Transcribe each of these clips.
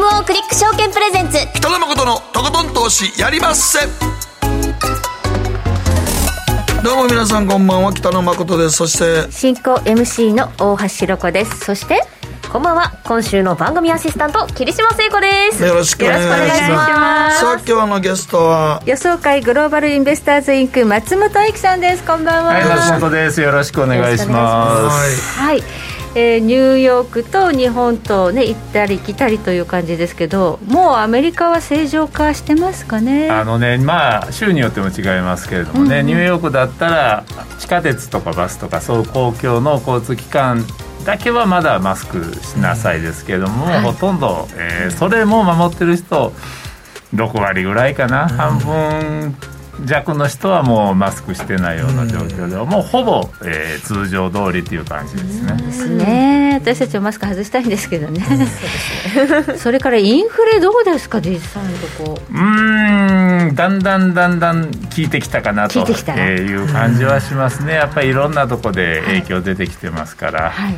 GMO クリック証券プレゼンツ。北野誠のとことん投資やりまっせ。どうも皆さんこんばんは北野誠です。そして進行 MC の大橋ろ子です。そしてこんばんは。今週の番組アシスタント桐島聖子です。よろしくお願いします。さあ今日のゲストは？予想会グローバルインベスターズインク松本英樹さんです。こんばんは。はい松本です。よろしくお願いします。はいえー、ニューヨークと日本と、ね、行ったり来たりという感じですけどもうアメリカは正常化してますかね？あのねまあ州によっても違いますけれどもね、うん、ニューヨークだったら地下鉄とかバスとかそう公共の交通機関だけはまだマスクしなさいですけれども、はい、ほとんど、えー、それも守ってる人6割ぐらいかな、うん、半分弱の人はもうマスクしてないような状況で、うん、もうほぼ、えー、通常通りっていう感じですね。ですね。私たちはマスク外したいんですけどね、うん、それからインフレどうですか実際のとこ。うんだんだんだんだん効いてきたかなという感じはしますね。やっぱりいろんなとこで影響出てきてますから。はい。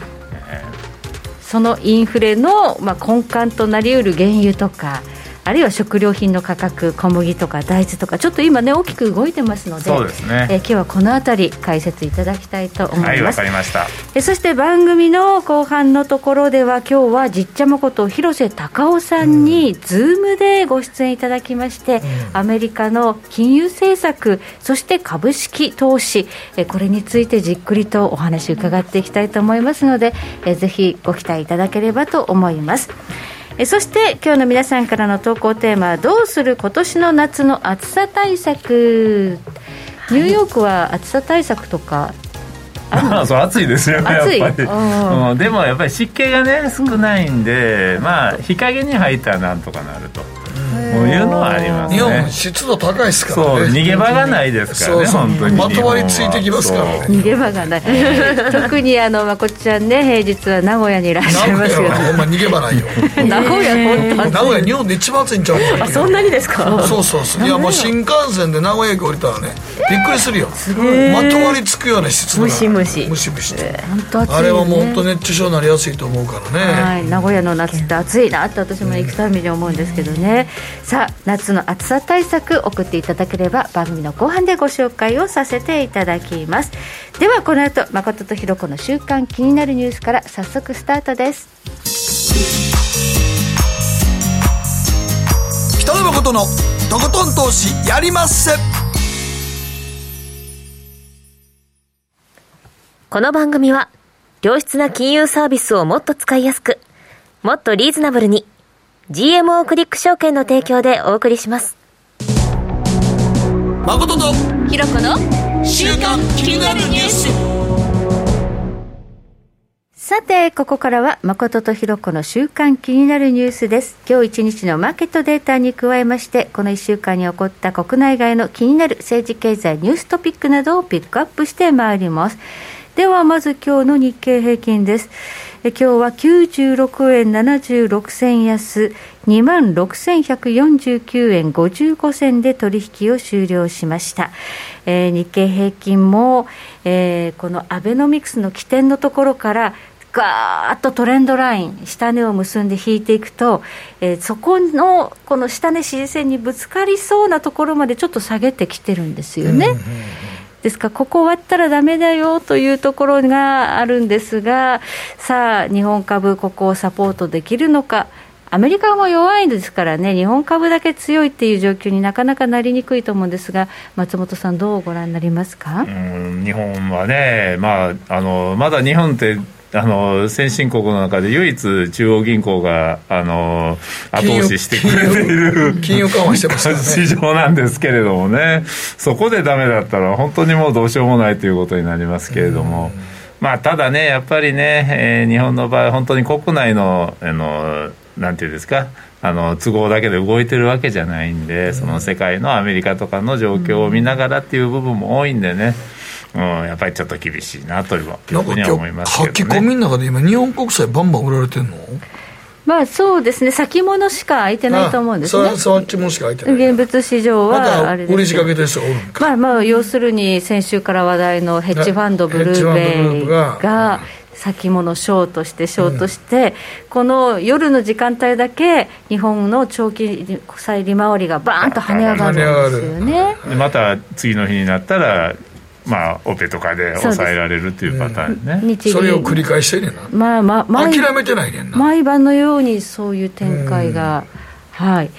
えー、そのインフレの、まあ、根幹となりうる原油とかあるいは食料品の価格小麦とか大豆とかちょっと今ね大きく動いてますのでそうですね、えー、今日はこの辺り解説いただきたいと思います。はいわかりました。えそして番組の後半のところでは今日はじっちゃまこと広瀬隆夫さんにズームでご出演いただきまして、うん、アメリカの金融政策そして株式投資えこれについてじっくりとお話伺っていきたいと思いますのでえぜひご期待いただければと思いますえそして今日の皆さんからの投稿テーマはどうする今年の夏の暑さ対策。ニューヨークは暑さ対策とかあ そう暑いですよねやっぱり、うん、でもやっぱり湿気がね少ないんで、まあ日陰に入ったらなんとかなるとこういうのはありますね。日本湿度高いですからね。そう逃げ場がないですからね本当に。まとわりついてきますから。ね逃げ場がない。特にあのまこちゃんね平日は名古屋にいらっしゃいますよ、ね、ほんま逃げ場ないよ。名古屋本当名古屋日本で一番暑いんちゃうあそんなにですか？そう。そうそういやもう新幹線で名古屋駅降りたらねびっくりするよ。すごい。まとわりつくような湿度ムシムシ。ムシムシあれはもう本当熱中症になりやすいと思うからね。はい。名古屋の夏って暑いなって私も行くたびに思うんですけどねさあ夏の暑さ対策送っていただければ番組の後半でご紹介をさせていただきます。ではこの後誠とひろ子の週刊気になるニュースから早速スタートです。北野誠のとことん投資やりまっせ。この番組は良質な金融サービスをもっと使いやすくもっとリーズナブルに GMO クリック証券の提供でお送りします。誠とひろこの週刊気になるニュースさて、ここからは誠とひろこの週刊気になるニュースです。今日一日のマーケットデータに加えまして、この1週間に起こった国内外の気になる政治経済ニューストピックなどをピックアップしてまいります。ではまず今日の日経平均です。え今日は96円76銭安、2万6149円55銭で取引を終了しました。えー、日経平均も、えー、このアベノミクスの起点のところからガーッとトレンドライン、下値を結んで引いていくと、えー、そこのこの下値支持線にぶつかりそうなところまでちょっと下げてきてるんですよね。うんうんうんですか？ら、ここ終わったらだめだよというところがあるんですが、さあ、日本株、ここをサポートできるのか？アメリカも弱いですからね、日本株だけ強いっていう状況になかなかなりにくいと思うんですが、松本さん、どうご覧になりますか？日本はね、まあ、あのまだ日本ってあの先進国の中で唯一中央銀行があの後押ししてくれている金融緩和してますね、市場なんですけれどもねそこでダメだったら本当にもうどうしようもないということになりますけれども。まあ、ただね、やっぱりね、えー、日本の場合、本当に国内のあのなんていうんですか、あの都合だけで動いてるわけじゃないんで、その世界のアメリカとかの状況を見ながらっていう部分も多いんでね。うん、やっぱりちょっと厳しいなというふうには思いますけど、ね、書き込みの中で今日本国債バンバン売られてるの？まあそうですね、先物しか空いてないと思うんですね。あそっちもしか空いてない。現物市場はあれです、まあまあ、要するに先週から話題のヘッジファンドブルーベイが、先物ショートしてショートして、うん、この夜の時間帯だけ日本の長期債利回りがバーンと跳ね上がるんですよね。でまた次の日になったらまあ、オペとかで抑えられるっていうパターンね、それを繰り返してんねんな、まあまあ、諦めてないねんな。毎晩のようにそういう展開が、はい。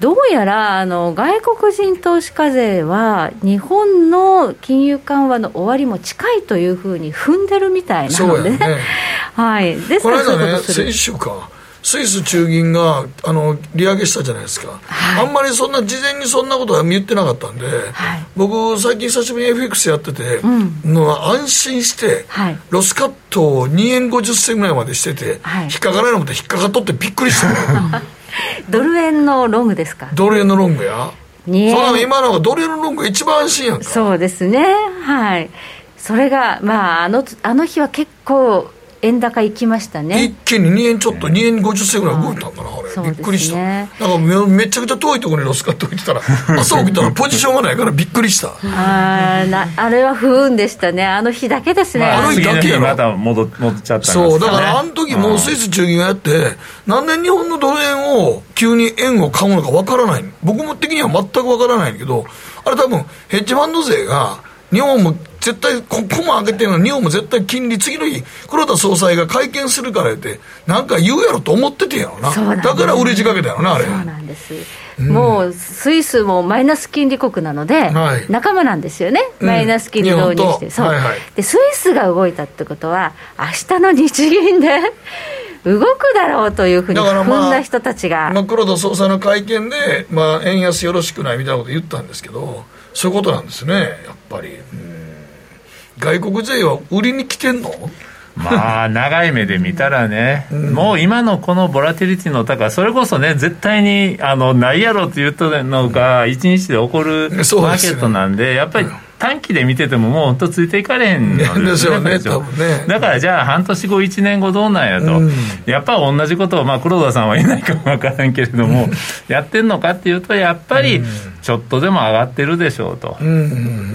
どうやらあの外国人投資家税は日本の金融緩和の終わりも近いというふうに踏んでるみたいなので、ね、はい、ですからこの間ね先週かスイス中銀があの利上げしたじゃないですか、はい、あんまりそんな事前にそんなことは言ってなかったんで、はい、僕、最近久しぶりに FX やってて、うん、の安心して、はい、ロスカットを2円50銭ぐらいまでしてて、引っかからないのって引っかかっとってびっくりした。ドル円のロングですか？ドル円のロングや。そう今のドル円のロング一番安心やんそうですね。はい。それがまああのあの日は結構円高行きましたね。一気に2円ちょっと2円50銭ぐらい動いたんだなあれ、ね、びっくりした。なんかめめちゃくちゃ遠いところにロスカット置いてたら 朝起きたらポジションがないからびっくりした。あなあれは不運でしたね。あの日だけですね、まあ、あの日だけやろ。また戻戻っちゃった、ね、そうだからあの時もうスイス中銀がやってなんで日本のドル円を急に円を買うのかわからない。僕も的には全くわからないんだけどあれ多分ヘッジファンド税が日本も絶対、ここも上げてるのに、日本も絶対金利、次の日、黒田総裁が会見するからって、なんか言うやろと思っててやろな、だから売れ仕掛けたよな、あれ。そうなんです、うん、もうスイスもマイナス金利国なので、はい、仲間なんですよね、マイナス金利導入して、そう、はいはい、でスイスが動いたってことは、明日の日銀で 動くだろうというふうに踏んだ人たちが。まあ、黒田総裁の会見で、まあ、円安よろしくないみたいなこと言ったんですけど、そういうことなんですね、やっぱり。外国勢は売りに来てんの？まあ、長い目で見たらね、うん、もう今のこのボラティリティの高それこそね、絶対にあのないやろって言ったのが、1日で起こるマーケットなんで、やっぱり短期で見ててももう本当ついていかれへんのですよね、多分ね。だからじゃあ半年後、1年後どうなんやと。うん、やっぱ同じことを、まあ黒田さんはいないかもわからんけれども、やってんのかっていうと、やっぱりちょっとでも上がってるでしょうと。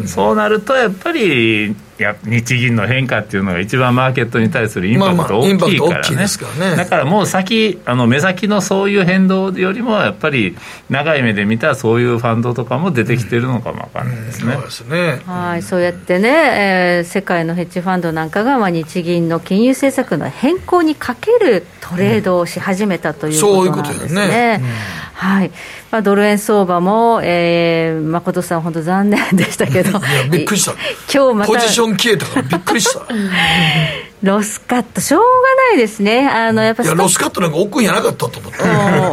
そうなると、やっぱり、や日銀の変化っていうのが一番マーケットに対するインパクト大きいからね,、だからもう先あの目先のそういう変動よりもやっぱり長い目で見たそういうファンドとかも出てきてるのかもわかんないですね。そうですね。はい。そうやってね、えー、世界のヘッジファンドなんかが、まあ、日銀の金融政策の変更にかけるトレードをし始めたということなんですね。はいまあ、ドル円相場も、えー、誠さん、本当残念でしたけど、びっくりした、今日またポジション消えたから、びっくりした。ロスカット、しょうがないですね、あのやっぱいやロスカットなんか置くんやなかったと思って、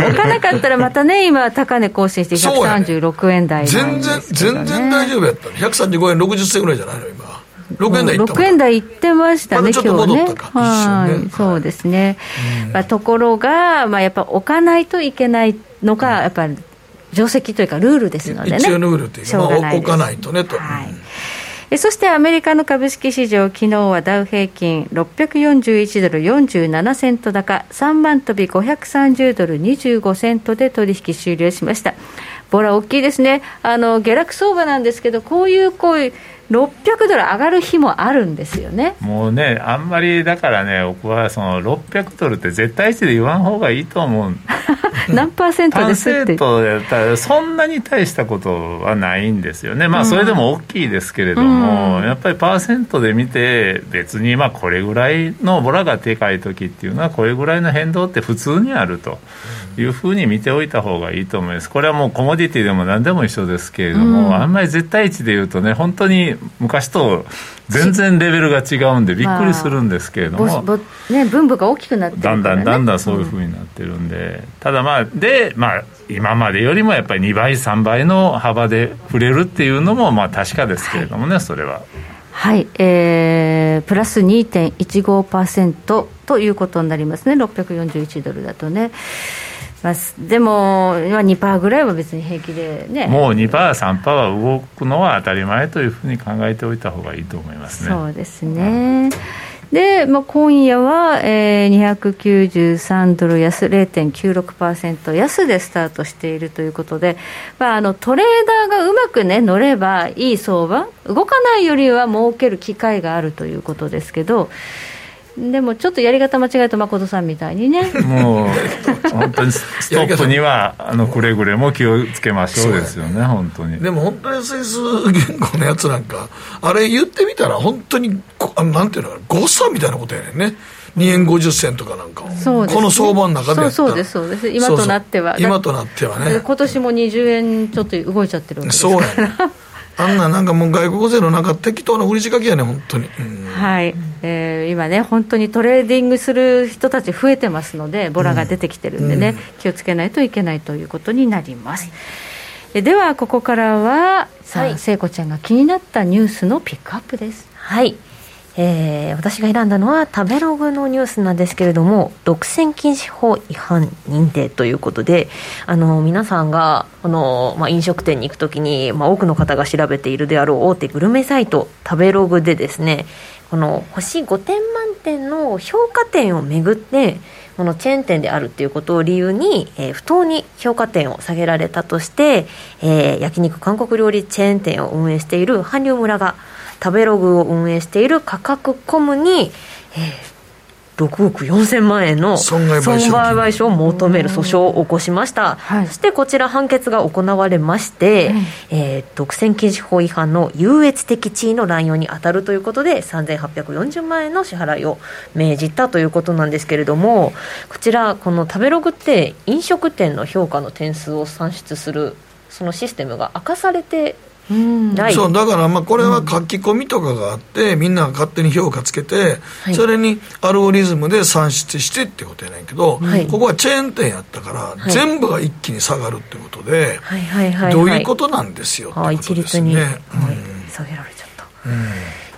置かなかったら、またね、今、高値更新して136円台、ね、全然、全然大丈夫やった、135円60銭ぐらいじゃないの、今。6円台6円台いってましたね、今日ね。はい、そうですね。まあ、ところが、まあ、やっぱ置かないといけないのが、やっぱり定石というか、ルールですのでね。一応ルールというか、まあ、置かないとねと。はいそしてアメリカの株式市場、昨日はダウ平均641ドル47セント高、3万飛び530ドル25セントで取引終了しました。ボラ大きいですね。あの下落相場なんですけど、こういうこういう600ドル上がる日もあるんですよねもうね、あんまりだからね、僕はその600ドルって絶対値で言わん方がいいと思う。何パーセントですって。パそんなに大したことはないんですよね、まあ、それでも大きいですけれども、うん、やっぱりパーセントで見て、別にまあこれぐらいのボラがでかい時っていうのは、これぐらいの変動って普通にあると。いうふうに見ておいた方がいいと思います。これはもうコモディティでも何でも一緒ですけれども、うん、あんまり絶対値で言うとね、本当に昔と全然レベルが違うんでびっくりするんですけれども、まあ、ね、分母が大きくなってる、ね、だんだんだんだんそういうふうになってるんで、うん、ただまあで、まあ、今までよりもやっぱり2倍3倍の幅で触れるっていうのもまあ確かですけれどもね、はい、それは。はい、えー、プラス2.15%ということになりますね、641ドルだとね。まあ、でも、2%ぐらいは別に平気でね。もう2%、3%は動くのは当たり前というふうに考えておいた方がいいと思いますね。そうですね。で、まあ、今夜は、えー、293ドル安、0.96%安でスタートしているということで、まあ、あのトレーダーがうまく、ね、乗ればいい相場、動かないよりは儲ける機会があるということですけど、でもちょっとやり方間違えると誠さんみたいにね。もう本当にストップにはあのくれぐれも気をつけましょう。ですよね。本当に。でも本当にスイス銀行のやつなんかあれ言ってみたら本当にこあのなんていうのかな誤差みたいなことやねんね。2円50銭とかなんか。そうですね。この相場の中でそうそうですそうです。今となっては。そうそう。今となってはね。今年も20円ちょっと動いちゃってるわけですそうからやねあんななんかもう外国勢のなんか適当な売り仕掛けやね本当に、うんはい、えー今ね、本当にトレーディングする人たち増えてますので、ボラが出てきてるんでね、気をつけないといけないということになります。えでは、ここからは、さあ、はい聖子ちゃんが気になったニュースのピックアップです。はい。えー私が選んだのは食べログのニュースなんですけれども独占禁止法違反認定ということであの皆さんがこの、まあ、飲食店に行くときに、まあ、多くの方が調べているであろう大手グルメサイト食べログでですねこの星5点満点の評価点をめぐってこのチェーン店であるっていうことを理由に、えー不当に評価点を下げられたとして、えー焼肉韓国料理チェーン店を運営している韓流村が食べログを運営している価格コムに、えー6億4000万円の損害賠償を求める訴訟を起こしました、はい。そしてこちら判決が行われまして、えー独占禁止法違反の優越的地位の乱用に当たるということで3840万円の支払いを命じたということなんですけれどもこちらこの食べログって飲食店の評価の点数を算出するそのシステムが明かされてそうだからまあこれは書き込みとかがあって、みんなが勝手に評価つけて、はい。それにアルゴリズムで算出してってことやねんけど、はい。ここはチェーン店やったから、い。全部が一気に下がるってことで、どういうことなんですよってあこと一律に、ですね。はい、下げられちゃった、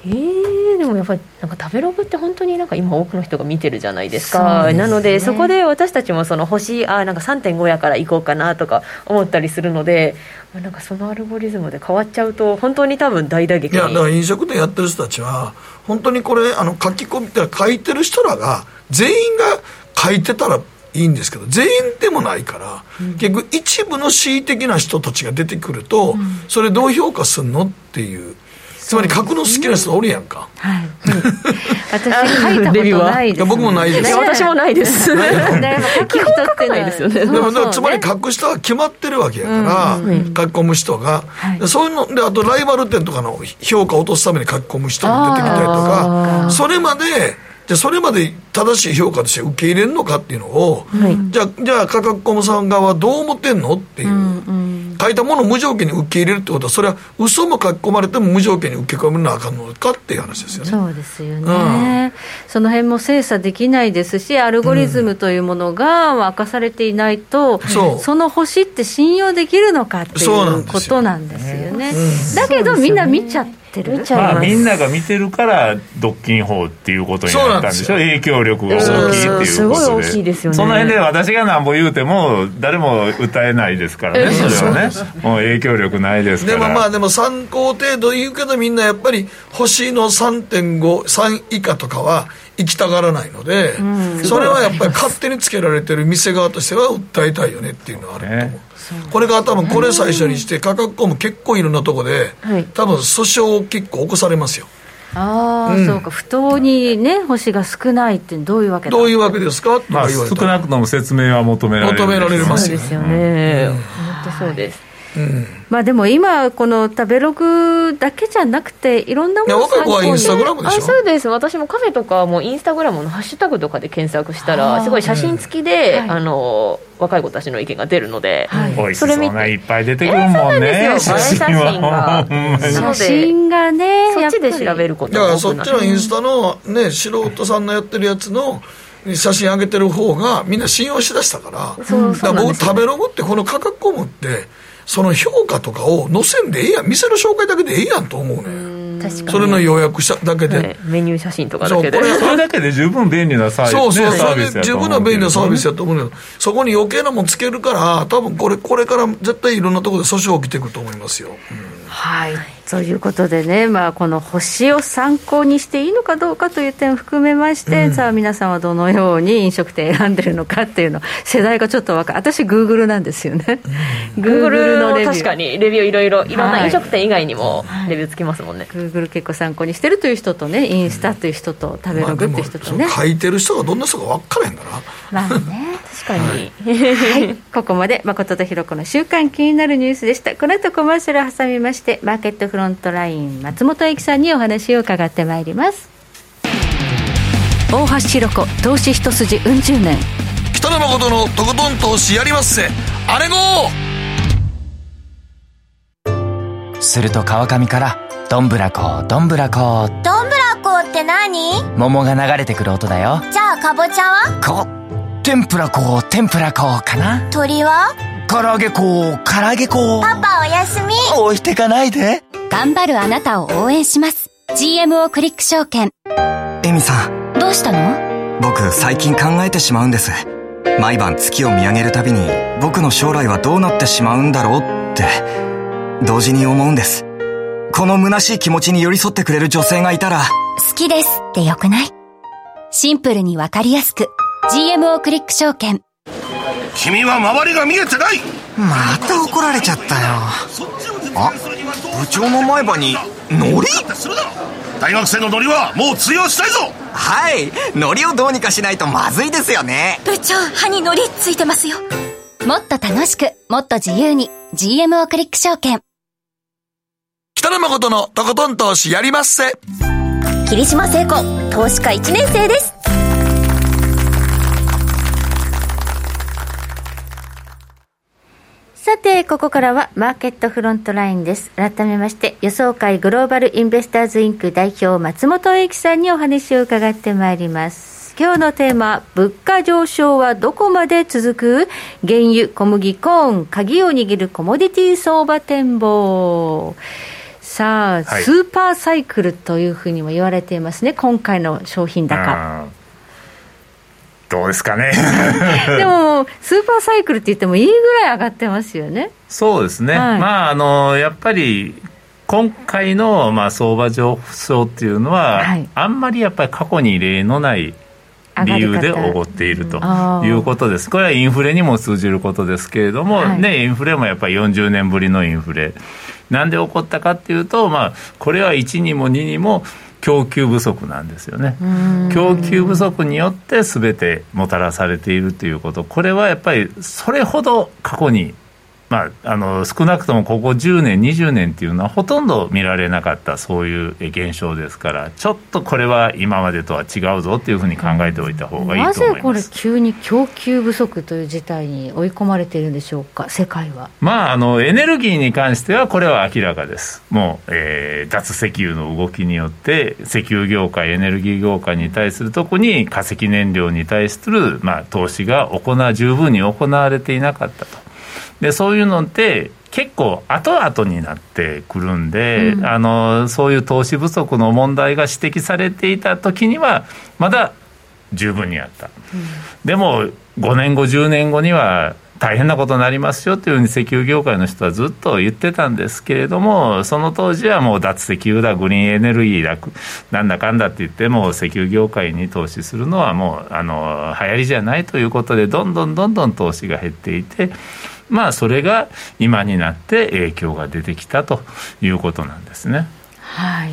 えー、でもやっぱりなんか食べログって本当になんか今多くの人が見てるじゃないですか。ね。なのでそこで私たちもその星あなんか3.5やから行こうかなとか思ったりするのでまあなんかそのアルゴリズムで変わっちゃうと本当に多分大打撃にいやだから飲食店やってる人たちは本当にこれあの書き込みって書いてる人らが全員が書いてたらいいんですけど全員でもないから、結局一部の恣意的な人たちが出てくると、それどう評価すんのっていうつまり書くの好きな人おるやんか、はい、私、書いたことないです、いや僕もないです。私もないです。基本書かないですよね。でもつまりそうね書く人は決まってるわけやから、書き込む人が、そういうのであとライバル店とかの評価を落とすために書き込む人も出てきたりとかそれまでじゃあそれまで正しい評価として受け入れるのかっていうのを、じゃあじゃあ価格コムさん側はどう思ってんのっていう、書いたものを無条件に受け入れるってことはそれは嘘も書き込まれても無条件に受け込むなあかんのかっていう話ですよね。そうですよね、その辺も精査できないですし、アルゴリズムというものが明かされていないと、そう。の星って信用できるのかっていそうなんうこですよ。となんですよね。だけど、みんな見ちゃってる？見ちゃいまあ、みんなが見てるから独禁法っていうことになったんでしょそう影響力が大きいっていうことで。すごい大きいですよね。その辺で私がなんぼ言うても誰も歌えないですからねそれはね。もう影響力ないですから。でもまあでも参考程度言うけどみんなやっぱり星の3.53以下とかは行きたがらないので、それはやっぱり勝手につけられてる店側としては訴えたいよねっていうのはあると思う、ねこれが多分これ最初にして価格コム結構いろんなとこで、はい。多分訴訟を結構起こされますよ。ああ、うん。そうか、不当にね、星が少ないってどういうわけだ？どういうわけですか？とまあか言われたら、少なくとも説明は求められる求められますよ。そうですよね、本当そうですうん。まあでも今、この食べログだけじゃなくて、いろんなものいや若い子はインスタグラムでしょ？あそうです。私もカフェとかもインスタグラムのハッシュタグとかで検索したらすごい写真付きで、はい。あの若い子たちの意見が出るので、はい。それ見て。そうないっぱい出てくるもんね、えー写真が。ほんまに。そう写真がね、そっちで調べるることだからそっちのインスタのね素人さんのやってるやつの写真上げてる方がみんな信用しだしたから。だから僕食べログってこの価格コムってその評価とかを載せんでええやん。店の紹介だけでええやんと思うね確かに。それの要約しただけで、はい。メニュー写真とかだけで。そうこれそれだけで十分便利なサービス、ね、そうそう、それで十分な便利なサービスややと思うけど、そこに余計なもんつけるから、多分これ、これから絶対いろんなところで訴訟起きてくると思いますよ。うん。はいということでね、まあ、この星を参考にしていいのかどうかという点を含めまして、うん、さあ皆さんはどのように飲食店選んでるのかっていうの世代がちょっと分かる私グーグルなんですよね、グーグルの確かにレビューいろいろい。ろんな飲食店以外にもレビューつきますもんね、グーグル結構参考にしてるという人とねインスタという人と食べログっていう人とね、まあ、書いてる人がどんな人か分からへんからまあね確かに、はい、ここまで誠とひろ子の週間気になるニュースでした。この後コマーシャルを挟みましてマーケットフロントライン松本英樹さんにお話を伺ってまいります。大橋ひろ子投資一筋うん十年。北野誠のとことん投資やりまっせあれごすると川上からどんぶらこどんぶらこ。どんぶらこって何？桃が流れてくる音だよ。じゃあかぼちゃは？こ天ぷら粉天ぷら粉かな。鳥は？唐揚げ粉唐揚げ粉パパおやすみ。置いてかないで。頑張るあなたを応援します。GMO クリック証券。エミさん。どうしたの？僕最近考えてしまうんです。毎晩月を見上げるたびに僕の将来はどうなってしまうんだろうって同時に思うんです。この虚しい気持ちに寄り添ってくれる女性がいたら好きですってよくない？シンプルにわかりやすく。GMO クリック証券君は周りが見えてない。また怒られちゃったよ。あ部長の前歯にノリ大学生のノリはもう通用したいぞ。はい。ノリをどうにかしないとまずいですよね。部長歯にノリついてますよ。もっと楽しくもっと自由に GMO クリック証券。北野誠のとことん投資やりまっせ。霧島聖子投資家1年生ですて、ここからはマーケットフロントラインです。改めまして、予想会グローバルインベスターズインク代表松本英樹さんにお話を伺ってまいります。今日のテーマ、物価上昇はどこまで続く？原油、小麦、コーン、鍵を握るコモディティ相場展望。さあ、はい、スーパーサイクルというふうにも言われていますね、今回の商品高。どうですかね。でも、スーパーサイクルって言ってもいいぐらい上がってますよね。そうですね、はい、まああのやっぱり今回の、まあ、相場上昇っていうのは、はい、あんまりやっぱり過去に例のない理由で起こっているということです、これはインフレにも通じることですけれども、はい、ね、インフレもやっぱり40年ぶりのインフレ、なんで起こったかっていうと、まあ、これは1にも2にも、供給不足なんですよね。供給不足によって全てもたらされているということ。これはやっぱりそれほど過去にまあ、あの少なくともここ10年、20年っていうのはほとんど見られなかったそういう現象ですから、ちょっとこれは今までとは違うぞっていうふうに考えておいた方がいいと思いますなぜこれ、急に供給不足という事態に追い込まれているんでしょうか、世界は。まあ、あのエネルギーに関しては、これは明らかです、もう、えー、脱石油の動きによって、石油業界、エネルギー業界に対する、特に化石燃料に対する、まあ、投資が行う十分に行われていなかったと。でそういうのって結構後々になってくるんで、うん、あのそういう投資不足の問題が指摘されていた時にはまだ十分にあった、うん、でも5年後10年後には大変なことになりますよというふうに石油業界の人はずっと言ってたんですけれども、その当時はもう脱石油だ、グリーンエネルギーだ、なんだかんだって言って、も石油業界に投資するのはもうあの流行りじゃないということで、どんどんどんどん投資が減っていて、まあ、それが今になって影響が出てきたということなんですね。はい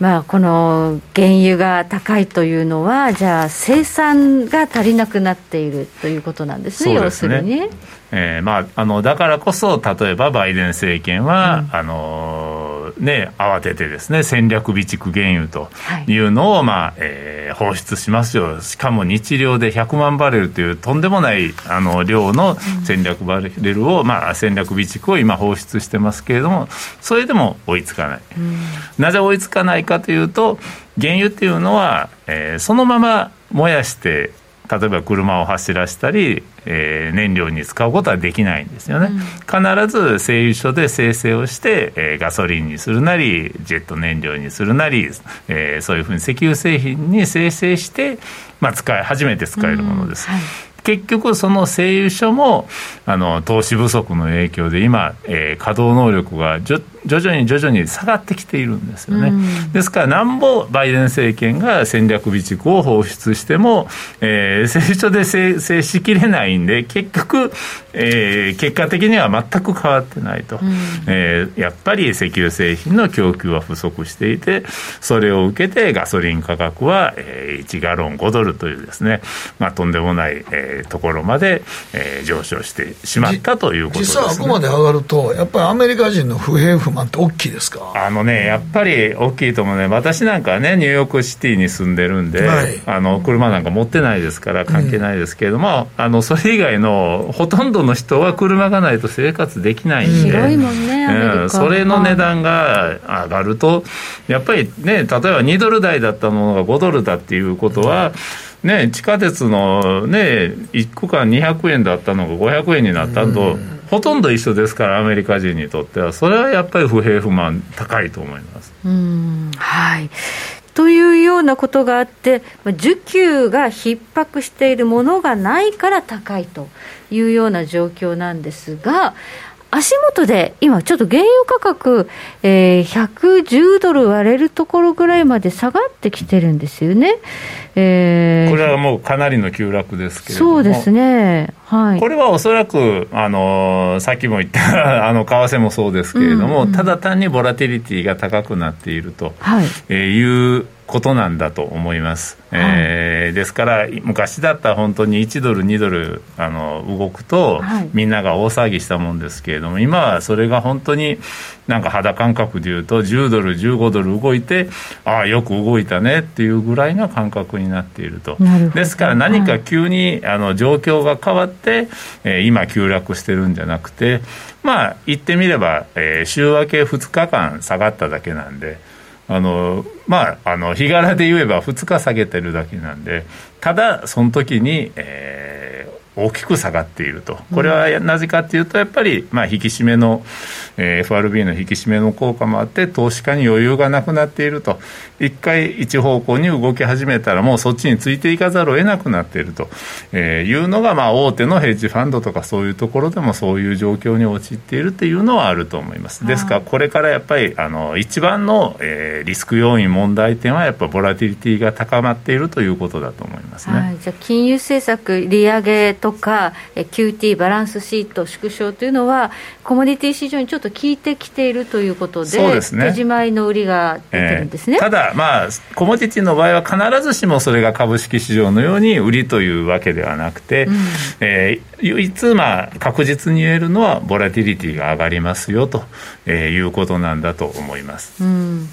まあ、この原油が高いというのは、じゃあ、生産が足りなくなっているということなんですね、すね要するに。えーまあ、あのだからこそ、例えばバイデン政権は、うん、あのね、慌ててですね戦略備蓄原油というのを、はい、まあえー、放出しますよ、しかも日量で100万バレルというとんでもないあの量の戦略バレルを、うん、まあ、戦略備蓄を今、放出してますけれども、それでも追いつかない、うん、なぜ追いつかないかというと、原油っていうのは、えー、そのまま燃やして例えば車を走らせたり、えー、燃料に使うことはできないんですよね、うん、必ず製油所で生成をして、えー、ガソリンにするなりジェット燃料にするなり、えー、そういうふうに石油製品に生成して、まあ、使い初めて使えるものです、うん。はい。結局、その製油所もあの投資不足の影響で今、えー、稼働能力が徐々に徐々に下がってきているんですよね。ですから、なんぼバイデン政権が戦略備蓄を放出しても、えー、成長で制制しきれないんで、結局、えー、結果的には全く変わってないと、うん、えー、やっぱり石油製品の供給は不足していて、それを受けてガソリン価格は、えー、1ガロン5ドルというですね、まあ、とんでもない、えー、ところまで、えー、上昇してしまったということです、ね、実はあくまで上がると、やっぱりアメリカ人の不平不満って大きいですか？あのね、やっぱり大きいと思うね、私なんかね、ニューヨークシティに住んでるんで、はい、あの車なんか持ってないですから、関係ないですけれども、うん、あのそれ以外のほとんどの人は車がないと生活できないんで、広いもんね、うん、それの値段が上がると、やっぱりね、例えば2ドル台だったものが5ドルだっていうことは、ね、地下鉄の、ね、1区間200円だったのが500円になったと、ほとんど一緒ですから、アメリカ人にとっては、それはやっぱり不平不満、高いと思います。うんはい。というようなことがあって、需給が逼迫しているものがないから高いというような状況なんですが、足元で今、ちょっと原油価格、えー、110ドル割れるところぐらいまで下がってきてるんですよね。えー、これはもうかなりの急落ですけれども、そうですね、はい、これはおそらく、あのさっきも言った あの為替もそうですけれども、うんうん、ただ単にボラティリティが高くなっているということなんだと思います。はい、えー、ですから、昔だったら本当に1ドル、2ドルあの動くと、はい、みんなが大騒ぎしたもんですけれども、今はそれが本当になんか肌感覚でいうと、10ドル、15ドル動いて、ああ、よく動いたねっていうぐらいの感覚になっていると。ですから何か急に、あの状況が変わって、えー、今、急落してるんじゃなくて、まあ、言ってみれば、えー、週明け2日間下がっただけなんで、あのまあ、あの日柄で言えば2日下げてるだけなんで、ただ、その時に、えー、大きく下がっていると、これはなぜかというと、やっぱりまあ引き締めの、えー、FRB の引き締めの効果もあって、投資家に余裕がなくなっていると、一回一方向に動き始めたら、もうそっちについていかざるを得なくなっていると、えー、いうのが、まあ、大手のヘッジファンドとか、そういうところでもそういう状況に陥っているというのはあると思います。ですから、これからやっぱりあの一番の、えー、リスク要因、問題点は、やっぱボラティリティが高まっているということだと思いますね。はい、じゃ金融政策利上げとか、QT、バランスシート縮小というのは、コモディティ市場にちょっと効いてきているということで、そうですね、手仕舞いの売りが出てるんですね、えー、ただ、まあ、コモディティの場合は、必ずしもそれが株式市場のように売りというわけではなくて、うん、えー、唯一、まあ、確実に言えるのは、ボラティリティが上がりますよと、えー、いうことなんだと思います。うん。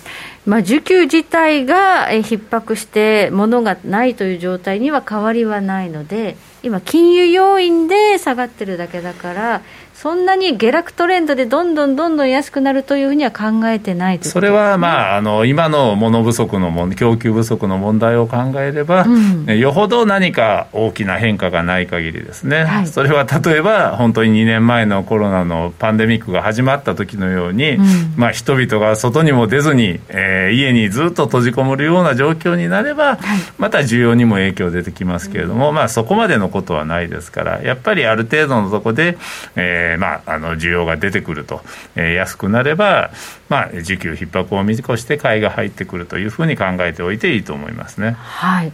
まあ、需給自体が逼迫して、物がないという状態には変わりはないので、今、金融要因で下がってるだけだから、そんなに下落トレンドでどんどんどんどん安くなるというふうには考えてない、ね、それは、まあ、あの今の物不足のも供給不足の問題を考えれば、うん、よほど何か大きな変化がない限りですね、はい、それは例えば本当に2年前のコロナのパンデミックが始まった時のように、うん、まあ、人々が外にも出ずに、えー、家にずっと閉じこもるような状況になれば、はい、また需要にも影響出てきますけれども、うん、まあ、そこまでのことはないですからやっぱりある程度のところで、えーえー、まあ、あの需要が出てくると、えー、安くなれば、まあ、需給逼迫を見越して買いが入ってくるというふうに考えておいていいと思いますね、はい、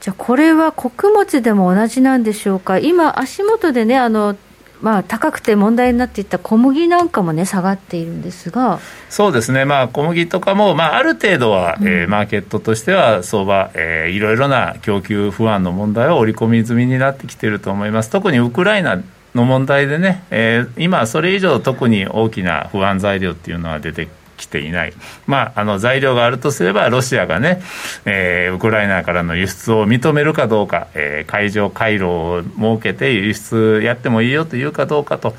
じゃあ、これは穀物でも同じなんでしょうか、今、足元でね、あのまあ、高くて問題になっていった小麦なんかもね、下がっているんですが。そうですね、まあ、小麦とかも、まあ、ある程度は、うん、えー、マーケットとしては相場、えー、いろいろな供給不安の問題は織り込み済みになってきていると思います。特にウクライナの問題でね、えー、今、それ以上特に大きな不安材料っていうのは出てきていない、まあ、あの材料があるとすれば、ロシアがね、えー、ウクライナからの輸出を認めるかどうか、えー、海上回廊を設けて輸出やってもいいよというかどうかと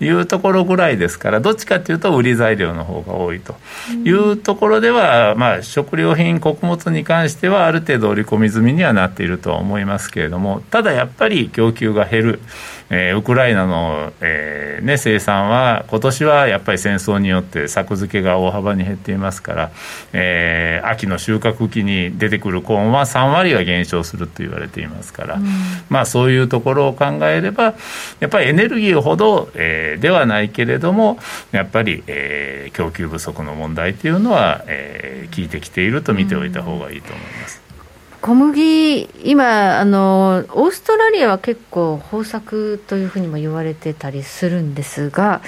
いうところぐらいですから、どっちかというと、売り材料の方が多いと。いうところでは、まあ、食料品、穀物に関しては、ある程度織り込み済みにはなっているとは思いますけれども、ただやっぱり供給が減る。えー、ウクライナの、えーね、生産は、今年はやっぱり戦争によって作付けがが大幅に減っていますから、えー、秋の収穫期に出てくるコーンは3割は減少すると言われていますから、うん、まあ、そういうところを考えれば、やっぱりエネルギーほど、えー、ではないけれども、やっぱり、えー、供給不足の問題というのは、えー、効いてきていると見ておいた方がいいと思います。小麦、今あの、オーストラリアは結構豊作というふうにも言われてたりするんですが、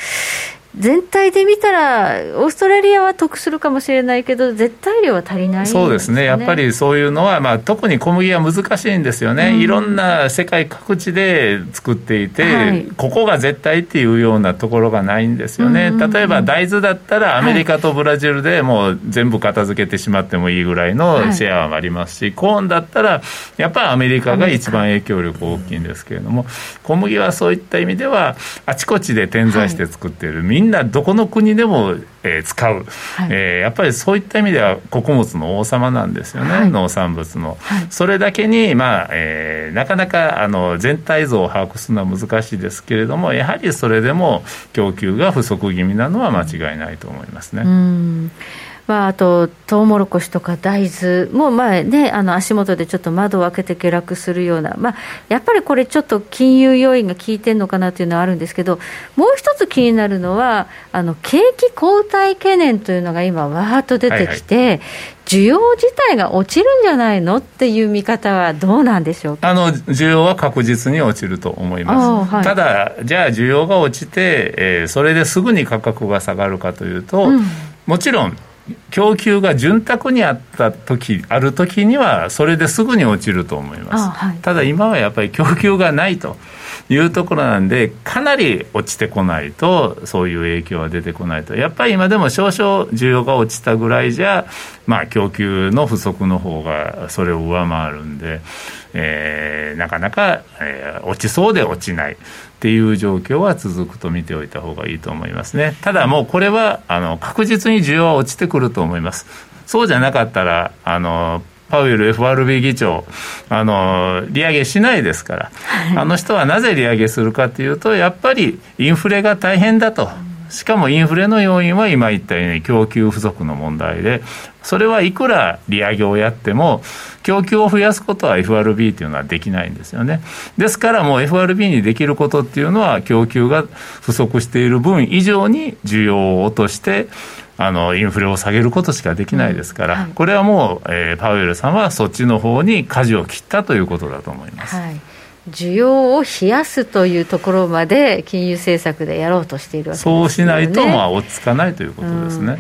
全体で見たら、オーストラリアは得するかもしれないけど、絶対量は足りない、ね、そうですね、やっぱりそういうのは、まあ、特に小麦は難しいんですよね、うん、いろんな世界各地で作っていて、はい、ここが絶対っていうようなところがないんですよね、例えば大豆だったら、アメリカとブラジルでもう全部片付けてしまってもいいぐらいのシェアはありますし、はい、コーンだったら、やっぱりアメリカが一番影響力大きいんですけれども、小麦はそういった意味では、あちこちで点在して作っている、はい、みんなどこの国でも、えー、使う、はい、えー、やっぱりそういった意味では穀物の王様なんですよね、はい、農産物の、はい、それだけに、まあえー、なかなかあの全体像を把握するのは難しいですけれどもやはりそれでも供給が不足気味なのは間違いないと思いますね。うんまあ、あと、トウモロコシとか大豆。も、まあね、あの足元でちょっと窓を開けて下落するような、まあ、やっぱりこれ、ちょっと金融要因が効いてるのかなというのはあるんですけど、もう一つ気になるのは、あの景気後退懸念というのが今、わーっと出てきて、はいはい。需要自体が落ちるんじゃないのっていう見方はどうなんでしょうあの需要は確実に落ちると思います、はい、ただ、じゃあ需要が落ちて、えー、それですぐに価格が下がるかというと、うん、もちろん供給が潤沢にあった時ある時にはそれですぐに落ちると思います、はい、ただ今はやっぱり供給がないというところなんでかなり落ちてこないとそういう影響は出てこないと。やっぱり今でも少々需要が落ちたぐらいじゃまあ供給の不足の方がそれを上回るんで、えー、なかなか、えー、落ちそうで落ちないっていう状況は続くと見ておいた方がいいと思いますね。ただもうこれはあの確実に需要は落ちてくると思います。そうじゃなかったらあのパウエル FRB 議長、あの、利上げしないですから、あの人はなぜ利上げするかというと、やっぱりインフレが大変だと。しかもインフレの要因は今言ったように供給不足の問題で、それはいくら利上げをやっても、供給を増やすことは FRB というのはできないんですよね。ですからもう FRB にできることっていうのは、供給が不足している分以上に需要を落として、あのインフレを下げることしかできないですから、うんはい、これはもう、えー、パウエルさんはそっちの方に舵を切ったということだと思います。はい需要を冷やすというところまで金融政策でやろうとしているわけですよね。そうしないと、まあ、落ち着かないということですね。うん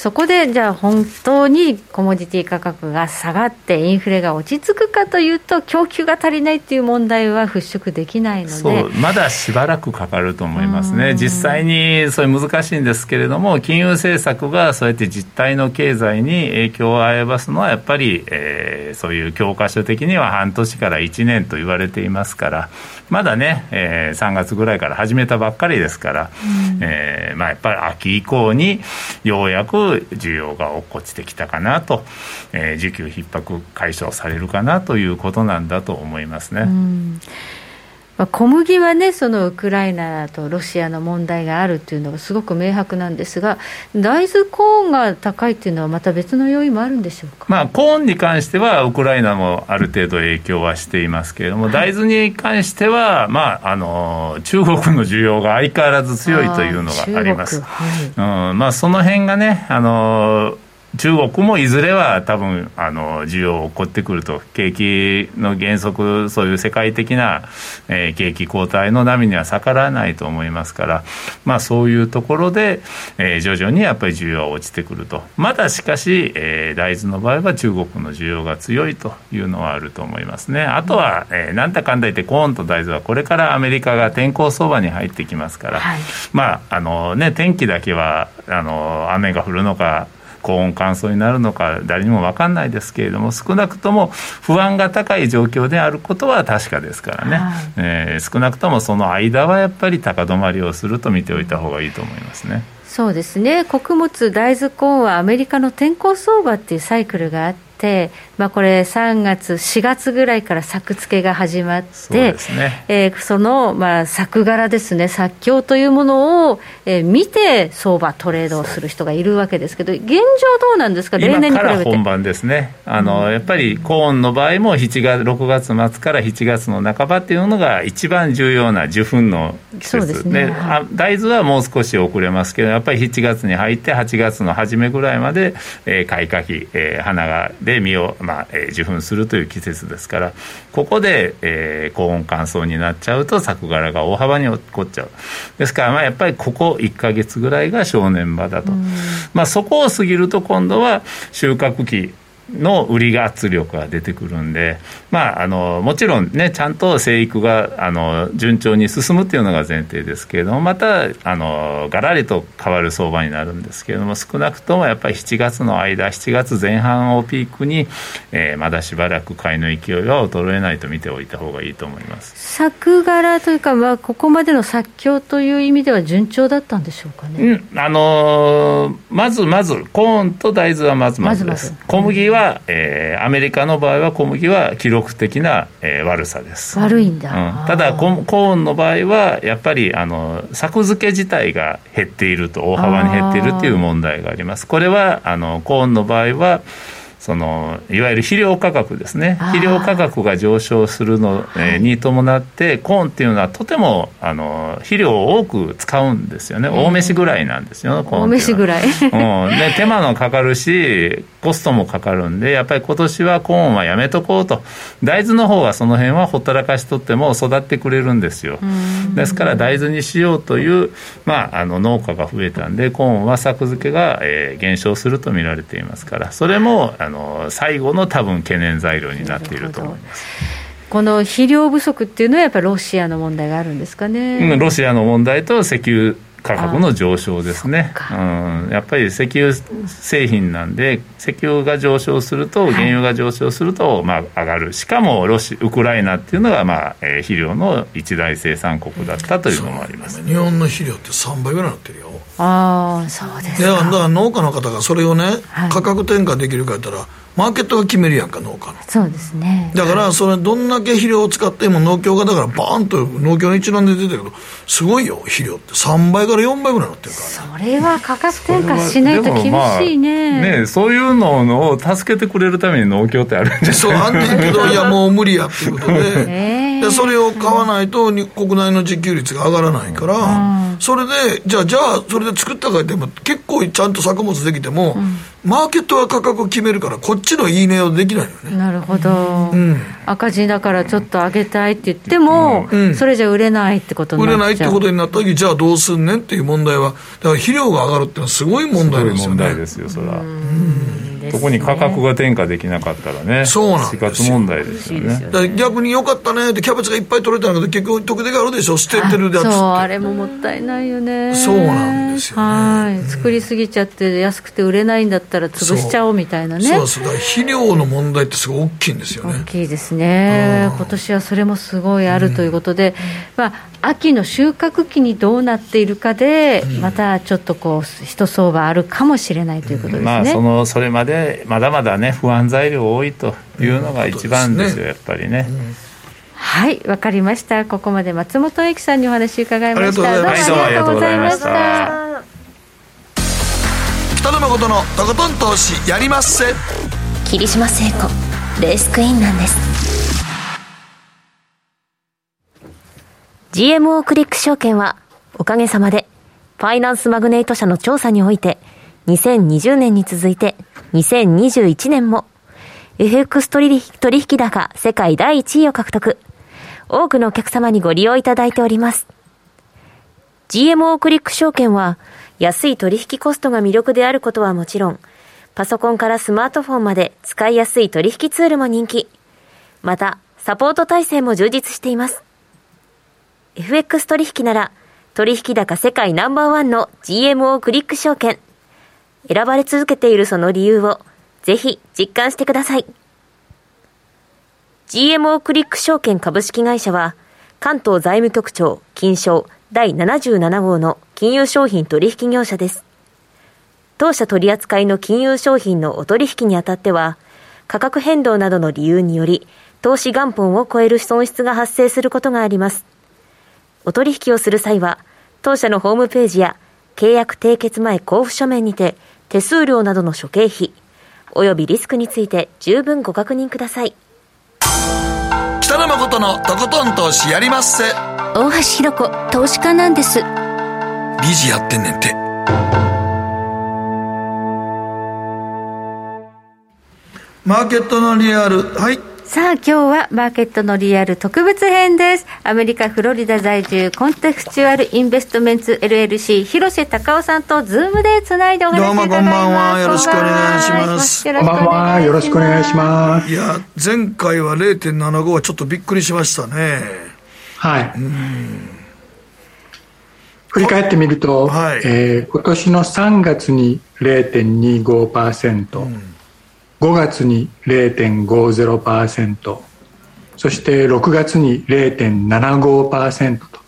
そこでじゃあ本当にコモディティ価格が下がってインフレが落ち着くかというと供給が足りないっていう問題は払拭できないのでそうまだしばらくかかると思いますね。実際にそれ難しいんですけれども金融政策がそうやって実体の経済に影響を及ぼすのはやっぱり、えー、そういう教科書的には半年から1年と言われていますからまだね、えー、3月ぐらいから始めたばっかりですから、うん、えー、まあ、やっぱり秋以降にようやく需要が落っこちてきたかなと、えー、需給逼迫解消されるかなということなんだと思いますね。うんまあ、小麦はね、そのウクライナとロシアの問題があるっていうのがすごく明白なんですが、大豆コーンが高いっていうのは、また別の要因もあるんでしょうか、まあ、コーンに関しては、ウクライナもある程度影響はしていますけれども、はい、大豆に関しては、まあ、あの中国の需要が相変わらず強いというのがあります。はい、うん。まあ、その辺がねあの中国もいずれは多分あの需要起こってくると景気の減速そういう世界的な、えー、景気後退の波には逆らわないと思いますから、まあ、そういうところで、えー、徐々にやっぱり需要は落ちてくると。まだしかし、えー、大豆の場合は中国の需要が強いというのはあると思いますね。あとは、えー、なんだかんだ言ってコーンと大豆はこれからアメリカが天候相場に入ってきますから、はい、まああのね天気だけはあの雨が降るのか高温乾燥になるのか誰にも分かんないですけれども少なくとも不安が高い状況であることは確かですからね、はい、えー、少なくともその間はやっぱり高止まりをすると見ておいた方がいいと思いますね。そうですね。穀物大豆コーンはアメリカの天候相場っていうサイクルがあって、まあ、これ3月4月ぐらいから作付けが始まってそ,、ね。えー、その、まあ、作柄ですね作況というものを、えー、見て相場トレードをする人がいるわけですけど現状どうなんですか？例年に比べて。本番ですね。あの、うん、やっぱりコーンの場合も7月6月末から7月の半ばっていうのが一番重要な受粉の季節ですね、はい、大豆はもう少し遅れますけどやっぱり7月に入って8月の初めぐらいまで、えー、開花期、えー、花がで実を、まあえー、受粉するという季節ですからここで、えー、高温乾燥になっちゃうと作柄が大幅に起こっちゃう。ですから、まあ、やっぱりここ1か月ぐらいが正念場だと、まあ、そこを過ぎると今度は収穫期の売りが圧力が出てくるんで、まあ、あのもちろんね、ちゃんと生育があの順調に進むっていうのが前提ですけれども、またあのがらりと変わる相場になるんですけれども、少なくともやっぱり7月の間、7月前半をピークに、えー、まだしばらく買いの勢いは衰えないと見ておいた方がいいと思います作柄というか、まあ、ここまでの作況という意味では順調だったんでしょうかね。うん、あのー、まずまず、コーンと大豆はまずまずです。まずまず小麦はは、えー、アメリカの場合は小麦は記録的な、えー、悪さです。悪いんだ、うん、ただコーンの場合はやっぱりあの作付け自体が減っていると大幅に減っているという問題があります。これはあのコーンの場合はそのいわゆる肥料価格ですね。肥料価格が上昇するの、えー、に伴ってコーンっていうのはとてもあの肥料を多く使うんですよね。大飯ぐらいなんですよ、大飯ぐらい、うん、で手間のかかるしコストもかかるんでやっぱり今年はコーンはやめとこうと。大豆の方はその辺はほったらかしとっても育ってくれるんですよ。ですから大豆にしようという、まあ、あの農家が増えたんでコーンは作付けが、えー、減少すると見られていますから。それもあの最後の多分懸念材料になっていると思います。この肥料不足っていうのは、やっぱりロシアの問題があるんですかね、うん、ロシアの問題と石油価格の上昇ですね、うん、やっぱり石油製品なんで、石油が上昇すると、原油が上昇すると、まあ、上がる、しかもロシウクライナっていうのが、まあえー、肥料の一大生産国だったというのもあります、日本の肥料って3倍ぐらいになってるよ。ああそうですか。だから農家の方がそれをね、はい、価格転嫁できるか言ったらマーケットが決めるやんか農家の。そうですね。だからそれどんだけ肥料を使っても農協がだからバーンと農協の一覧で出てるけどすごいよ肥料って。3倍から4倍ぐらいなってるから、ね、それは価格転嫁しないと厳しいね。まあ、ねそういうのを助けてくれるために農協ってあるんじゃない？そうあんねんけど いやもう無理やっていうことで。えー、でそれを買わないと国内の自給率が上がらないから、うん。それでじゃあじゃあそれで作ったからでも結構ちゃんと作物できても、うん、マーケットは価格を決めるからこっちのいいねをできないよね。なるほど、うん、赤字だからちょっと上げたいって言っても、うん、それじゃ売れないってことになっちゃう。売れないってことになった時じゃあどうすんねんっていう問題はだから肥料が上がるっていうのはすごい問題ですよね。問題ですよそれはうんそこに価格が転嫁できなかったらね、そうなん死活問題ですよね。よ逆によかったねって、キャベツがいっぱい取れたんだけど、結局、特定があるでしょ、捨ててるやつそう、あれももったいないよね。そうなんですよ、ね、はい、作りすぎちゃって、安くて売れないんだったら、潰しちゃおうみたいなね。そうそう肥料の問題ってすごい大きいんですよね。大きいですね、今年はそれもすごいあるということで、まあ、秋の収穫期にどうなっているかで、またちょっとこう、一相場あるかもしれないということですね。まあ、そのそれまでまだまだね不安材料多いというのが一番ですよ、やっぱりね。はいわかりました。ここまで松本英樹さんにお話伺いました。どうもありがとうございました。北野誠のとことん投資やりまっせ。霧島聖子レースクイーンなんです。GMO クリック証券はおかげさまでファイナンスマグネート社の調査において2020年に続いて2021年も FX 取引高世界第1位を獲得。多くのお客様にご利用いただいております。GMO クリック証券は安い取引コストが魅力であることはもちろん、パソコンからスマートフォンまで使いやすい取引ツールも人気。また、サポート体制も充実しています。FX 取引なら、取引高世界ナンバーワンの GMO クリック証券。選ばれ続けているその理由を、ぜひ実感してください。GMO クリック証券株式会社は、関東財務局長金賞第77号の金融商品取引業者です。当社取扱いの金融商品のお取引にあたっては、価格変動などの理由により、投資元本を超える損失が発生することがあります。お取引をする際は、当社のホームページや契約締結前交付書面にて手数料などの諸経費、及びリスクについて十分ご確認ください。北野誠のとことん投資やりまっせ。大橋ひろ子、投資家なんです。理事やってんねんて。マーケットのリアル。はい。さあ今日はマーケットのリアル特別編です。アメリカフロリダ在住コンテクスチュアルインベストメンツ LLC 広瀬隆夫さんとズームでつないでお話しいただきます。どうもこんばんは。よろしくお願いします。こんばんは。よろしくお願いします。いや前回は0.75はちょっとびっくりしましたね。はい。振り返ってみると、はい、えー、今年の3月に0.25%、うん5月に0.50%そして6月に0.75%と。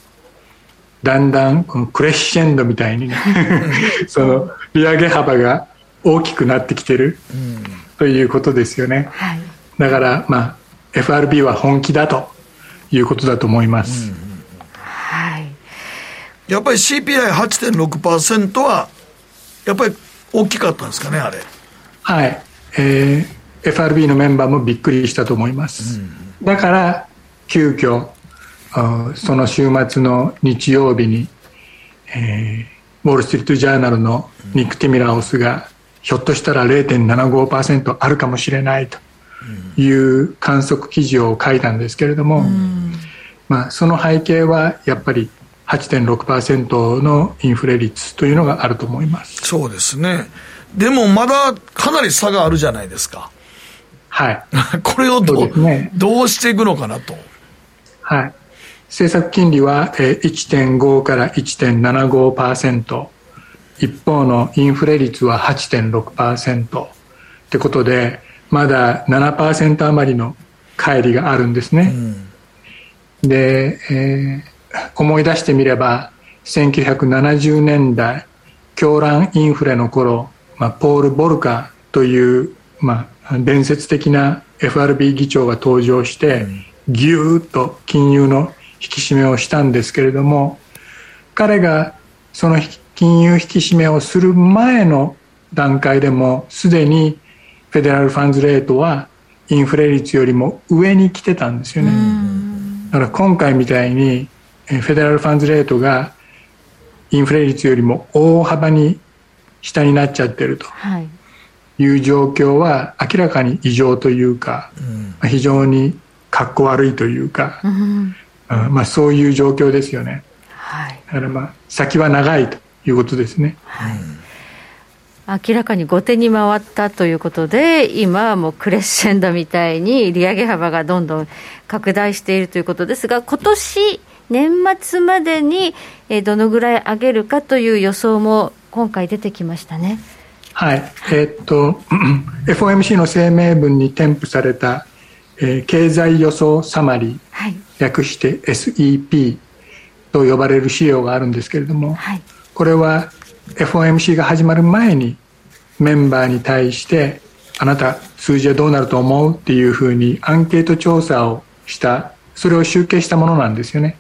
だんだんこのクレッシェンドみたいにね その利上げ幅が大きくなってきてるということですよね、はい、だからまあ FRB は本気だということだと思います、うんはい、やっぱり CPI8.6% はやっぱり大きかったんですかねあれ。はいえー、FRB のメンバーもびっくりしたと思います、うん、だから急遽その週末の日曜日に、えー、ウォール・ストリート・ジャーナルのニック・ティミラオスが、ひょっとしたら0.75%あるかもしれないという観測記事を書いたんですけれども、うん、まあ、その背景はやっぱり8.6%のインフレ率というのがあると思います。そうですねでもまだかなり差があるじゃないですか。はい。これをどう,、ね、どうしていくのかなと。はい。政策金利は1.5から1.75%。一方のインフレ率は8.6%ってことで、まだ7%余りの乖離があるんですね。うん、で、えー、思い出してみれば、1970年代、狂乱インフレの頃、まあ、ポール・ボルカという、まあ、伝説的な FRB 議長が登場して、ぎゅーっと金融の引き締めをしたんですけれども彼がその金融引き締めをする前の段階でもすでにフェデラルファンズレートはインフレ率よりも上に来てたんですよね。だから今回みたいにフェデラルファンズレートがインフレ率よりも大幅に下になっちゃってると。い。う状況は明らかに異常というか、うん、非常にかっこ悪いというか、うん、まあ、そういう状況ですよね、はい、だからまあ先は長いということですね。はい。明らかに後手に回ったということで、今はもうクレッシェンドみたいに利上げ幅がどんどん拡大しているということですが、今年年末までにどのぐらい上げるかという予想も今回出てきましたね。はい、えー、っと FOMC の声明文に添付された、えー、経済予想サマリー、はい、略して SEP と呼ばれる資料があるんですけれども、はい、これは FOMC が始まる前にメンバーに対してあなた数字はどうなると思う？っていうふうにアンケート調査をしたそれを集計したものなんですよね。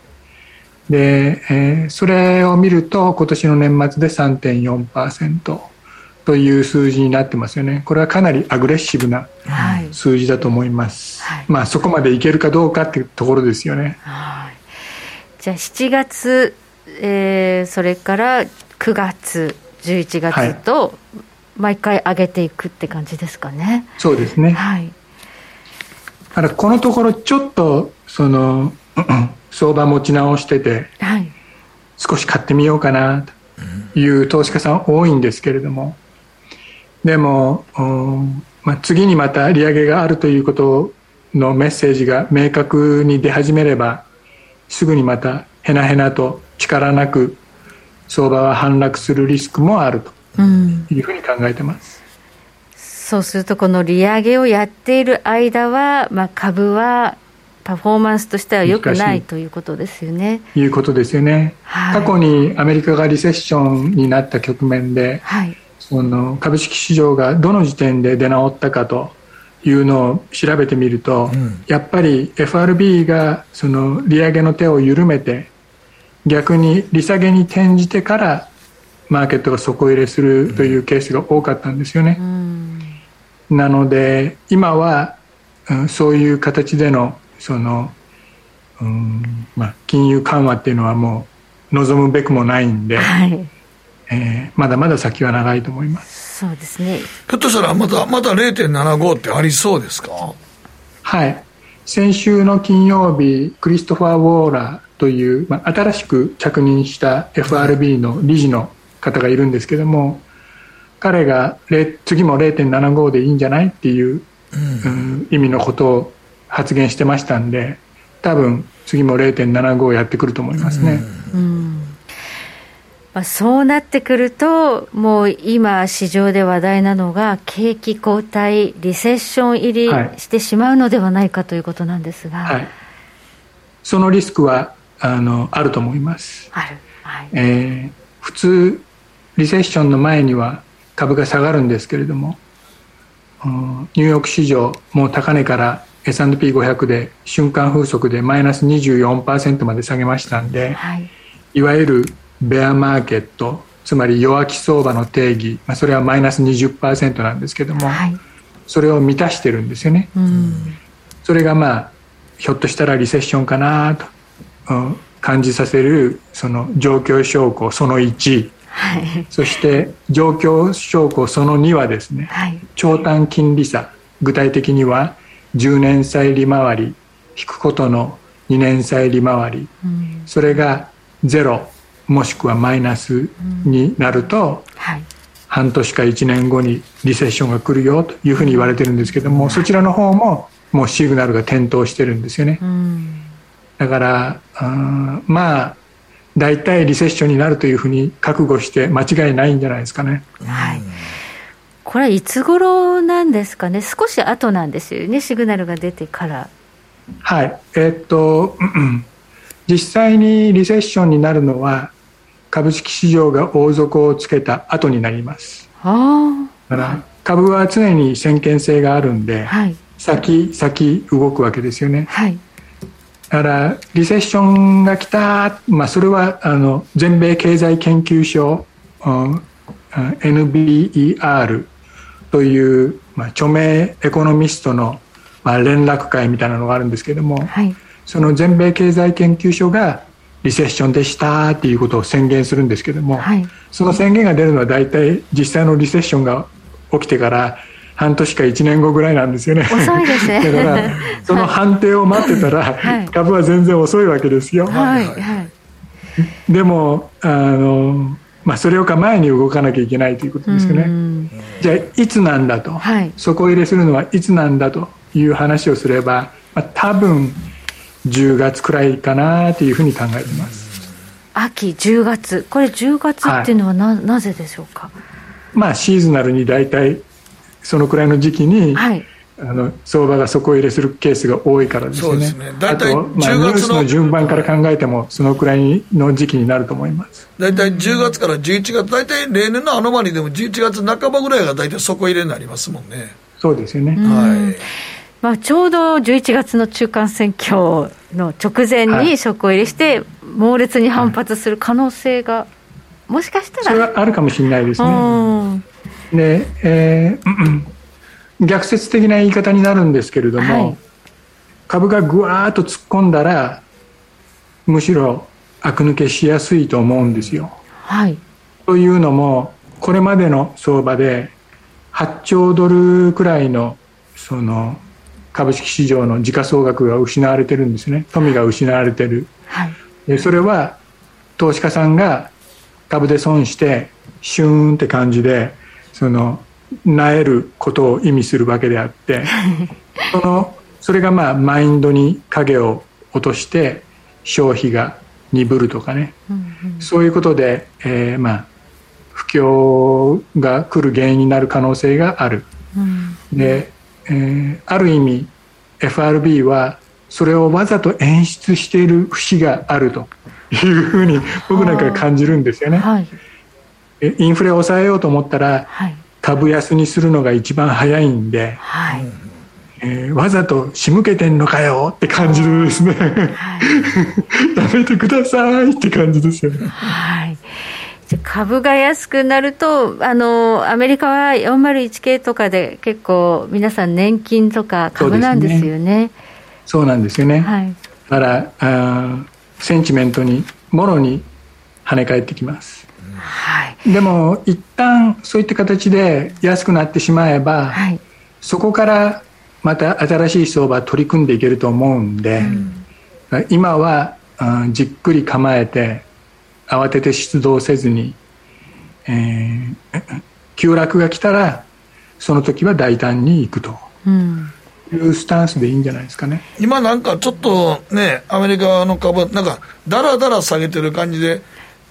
で、えー、それを見ると今年の年末で3.4%という数字になってますよね。これはかなりアグレッシブな数字だと思います、はい、まあそこまでいけるかどうかっていうところですよね、はい、じゃあ7月、えー、それから9月11月と毎回上げていくって感じですかね、はい、そうですね。はい。だからこのところちょっとその相場持ち直してて、はい、少し買ってみようかなという投資家さん多いんですけれども。でも、まあ、次にまた利上げがあるということのメッセージが明確に出始めればすぐにまたへなへなと力なく相場は反落するリスクもあるというふうに考えてます。うん、そうするとこの利上げをやっている間は、まあ、株はパフォーマンスとしては良くないということですよね。い。うことですよね、はい、過去にアメリカがリセッションになった局面で、はい、その株式市場がどの時点で出直ったかというのを調べてみると、やっぱり FRB がその利上げの手を緩めて逆に利下げに転じてからマーケットが底入れするというケースが多かったんですよね。なので今は、うん、そういう形でのその、うんまあ、金融緩和っていうのはもう望むべくもないんで、はい。えー、まだまだ先は長いと思います。そうですね。ひょっとしたらまたまた0.75ってありそうですか？はい。先週の金曜日クリストファー・ウォーラーという、まあ、新しく着任した FRB の理事の方がいるんですけども彼が次も0.75でいいんじゃないっていう、うん、意味のことを発言してましたんで多分次も0.75やってくると思いますね。うん、うん。まあ、そうなってくると、もう今、市場で話題なのが、景気後退、リセッション入りしてしまうのではないかということなんですが、はい、そのリスクはあのあると思います。ある。はい。えー、普通、リセッションの前には株が下がるんですけれども、ニューヨーク市場、もう高値から S&P500 で瞬間風速でマイナス24%まで下げましたんで、はい、いわゆるベアマーケットつまり弱気相場の定義、まあ、それはマイナス20%なんですけども、はい、それを満たしてるんですよね、うん、それがまあひょっとしたらリセッションかなと、うん、感じさせるその状況証拠その1、はい、そして状況証拠その2はですね、はい、長短金利差具体的には10年債利回り引くことの2年債利回り、うん、それがゼロもしくはマイナスになると、はい、半年か1年後にリセッションが来るよというふうに言われてるんですけども、そちらの方ももうシグナルが点灯してるんですよね。だからあまあ大体リセッションになるというふうに覚悟して間違いないんじゃないですかね。はいこれはいつ頃なんですかね、少し後なんですよね、シグナルが出てから。はい、えー、っと、実際にリセッションになるのは、株式市場が大底をつけた後になります。だから株は常に先見性があるんで、はい、先先動くわけですよね。はい、だからリセッションが来た、まあ、それはあの全米経済研究所、うん、NBER という、まあ、著名エコノミストの、まあ、連絡会みたいなのがあるんですけども、はい、その全米経済研究所がリセッションでしたっていうことを宣言するんですけども、はい、その宣言が出るのは大体実際のリセッションが起きてから半年か1年後ぐらいなんですよね。遅いですね。だからその判定を待ってたら、はい、株は全然遅いわけですよ。はい。はい、でもあの、まあ、それよか前に動かなきゃいけないということですよね。じゃあいつなんだと、はい、底入れするのはいつなんだという話をすれば、まあ、多分10月くらいかなというふうに考えてます。秋10月。これ10月っていうのはなはい、なぜでしょうか？まあシーズナルに大体そのくらいの時期に、はい、あの相場が底入れするケースが多いからですね。そうですね。大体10月の、まあ、ニュースの順番から考えてもそのくらいの時期になると思います。大体10月から11月、大体例年のアノマリでも11月半ばぐらいが大体底入れになりますもんね。そうですよね。はい。まあ、ちょうど11月の中間選挙の直前に職を入れして、猛烈に反発する可能性が、もしかしたらそれはあるかもしれないですね。で、えー、逆説的な言い方になるんですけれども、はい、株がぐわーっと突っ込んだら、むしろ悪抜けしやすいと思うんですよ。はい、というのも、これまでの相場で8兆ドルくらいのその株式市場の時価総額が失われてるんですね。富が失われてる、はい、でそれは投資家さんが株で損してシューンって感じでそのなえることを意味するわけであってそのそれがまあマインドに影を落として消費が鈍るとかね、うんうん、そういうことで、えー、まあ不況が来る原因になる可能性がある、うん、でえー、ある意味 FRB はそれをわざと演出している節があると。いうふうに僕なんか感じるんですよね。はい、インフレを抑えようと思ったら、はい、株安にするのが一番早いんで、はいえー、わざと仕向けてんのかよって感じですね、はい、やめてくださいって感じですよね。はい株が安くなるとあのアメリカは401系とかで結構皆さん年金とか株なんですよね。そうなんですよね。はい、だからあセンチメントにもろに跳ね返ってきます。はい、でも一旦そういった形で安くなってしまえば、はい、そこからまた新しい相場取り組んでいけると思うんで、うん、今はじっくり構えて慌てて出動せずに、えー、急落が来たらその時は大胆に行くと。うん。いうスタンスでいいんじゃないですかね。今なんかちょっとねアメリカの株なんかだらだら下げてる感じで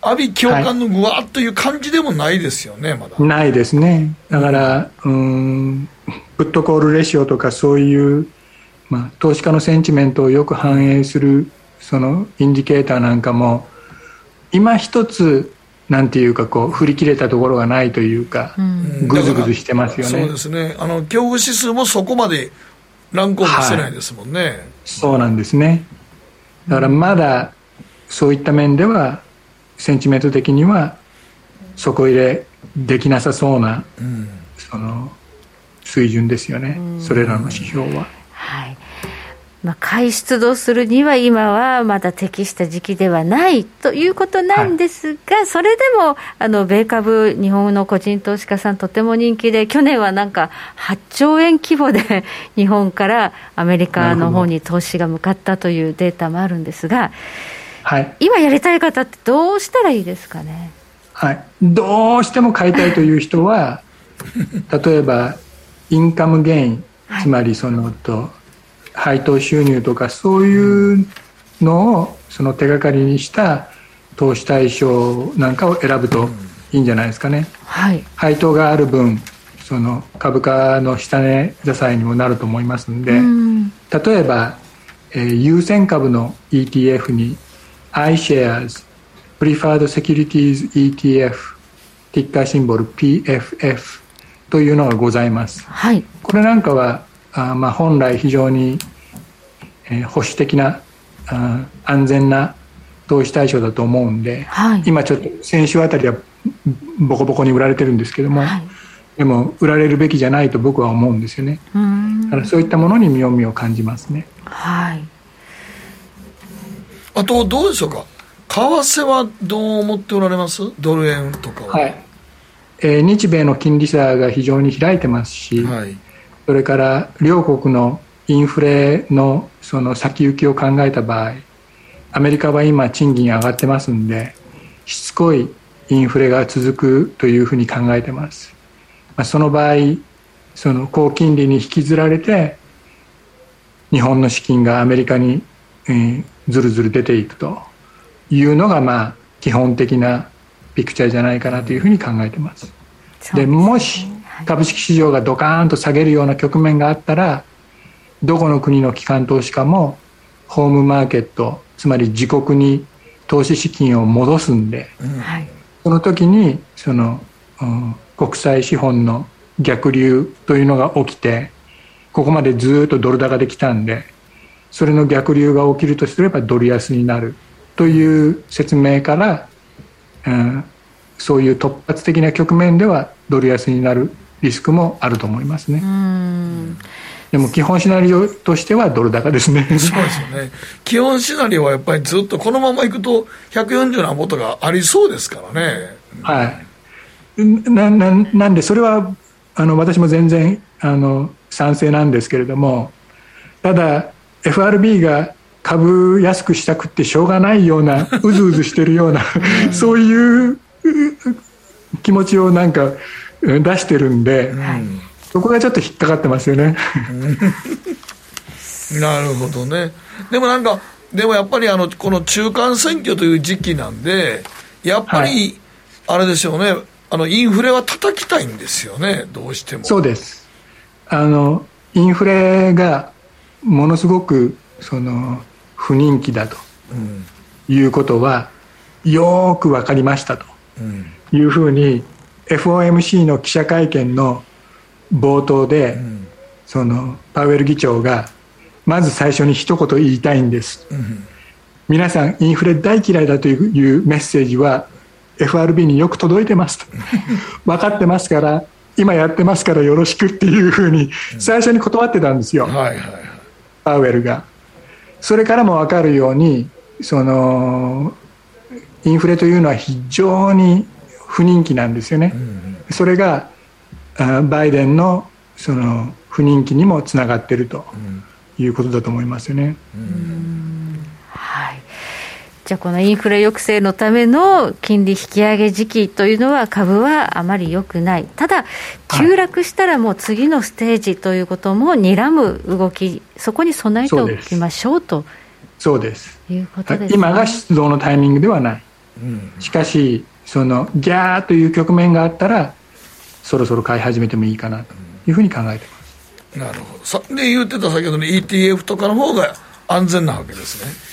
阿鼻教官のぐわっという感じでもないですよね、まだないですねだからうんプットコールレシオとかそういう、まあ、投資家のセンチメントをよく反映するそのインディケーターなんかも今一つなんていうかこう振り切れたところがないというか、ぐずぐずしてますよね。そうですね。あの恐怖指数もそこまで乱高下してないですもんね、はい、そうなんですね。だからまだそういった面ではセンチメント的には底入れできなさそうな、うん、その水準ですよね、それらの指標は。はい。まあ、買い出動するには今はまだ適した時期ではないということなんですが、はい、それでもあの米株、日本の個人投資家さん、とても人気で、去年はなんか8兆円規模で日本からアメリカの方に投資が向かったというデータもあるんですが、はい、今やりたい方ってどうしたらいいですかね？はい、どうしても買いたいという人は 例えばインカムゲイン、つまりそのと配当収入とかそういうのをその手がかりにした投資対象なんかを選ぶといいんじゃないですかね。はい、配当がある分その株価の下値支えにもなると思いますんで、ん。例えば、えー、優先株の ETF に iShares Preferred Securities ETF ティッカーシンボル PFF というのがございます、はい、これなんかはあまあ本来非常に、えー、保守的なあ安全な投資対象だと思うんで、はい、今ちょっと先週あたりはボコボコに売られてるんですけども、はい、でも売られるべきじゃないと僕は思うんですよね。だからそういったものに妙味を感じますね。はいあとどうでしょうか？為替はどう思っておられます？ドル円とかは、はい。えー、日米の金利差が非常に開いてますし、はい、それから両国のインフレのその先行きを考えた場合アメリカは今賃金上がってますんでしつこいインフレが続くというふうに考えてます、まあ、その場合その高金利に引きずられて日本の資金がアメリカに、えー、ずるずる出ていくというのがまあ基本的なピクチャーじゃないかなというふうに考えてます。でもし株式市場がドカーンと下げるような局面があったらどこの国の機関投資家もホームマーケットつまり自国に投資資金を戻すんで、うん、その時にその、うん、国際資本の逆流というのが起きてここまでずっとドル高できたんでそれの逆流が起きるとすればドル安になるという説明から、うん、そういう突発的な局面ではドル安になるリスクもあると思いますね。でも基本シナリオとしてはドル高ですね。そうですよね。基本シナリオはやっぱりずっとこのままいくと140なことがありそうですからね。はい。なななんでそれはあの私も全然あの賛成なんですけれどもただ FRB が株安くしたくってしょうがないような うずうずしてるようなそういう気持ちをなんか出してるんで、はい、そこがちょっと引っかかってますよね。なるほどね。でもなんか、でもやっぱりあのこの中間選挙という時期なんで、やっぱり、あれでしょうね、あのインフレは叩きたいんですよね、どうしても。そうです。あのインフレがものすごくその不人気だということは、よく分かりましたと。うん。いうふうに FOMC の記者会見の冒頭で、そのパウエル議長がまず最初に一言言いたいんです、皆さんインフレ大嫌いだというメッセージは FRB によく届いてますと。分かってますから今やってますからよろしくっていうふうに最初に断ってたんですよ、はいはい、パウエルが。それからも分かるようにそのインフレというのは非常に不人気なんですよね。それがバイデンのその不人気にもつながっているということだと思いますよね。はいじゃあこのインフレ抑制のための金利引き上げ時期というのは株はあまり良くない、ただ、急落したらもう次のステージということも睨む動き、そこに備えておきましょうと。そうです。いうことです、ね、今が出動のタイミングではない、うん、しかし、そのギャーという局面があったら、そろそろ買い始めてもいいかなと。いうふうに考えてます。なるほど。さで言ってた先ほどの ETF とかの方が安全なわけですね。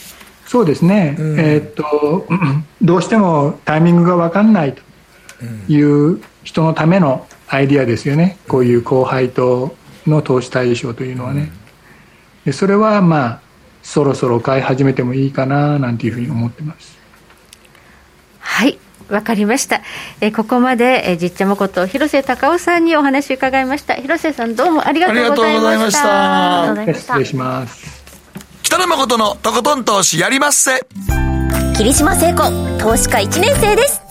そうですね、うん、えー、っと どうしてもタイミングが分かんないという人のためのアイディアですよね、こういう高配当の投資対象というのはね。でそれはまあそろそろ買い始めてもいいかななんていうふうに思ってます。はいわかりました。えここまで、えじっちゃまこと広瀬隆夫さんにお話伺いました。広瀬さんどうもありがとうございました。失礼します。北野誠のとことん投資やりまっせ。霧島聖子投資家1年生です。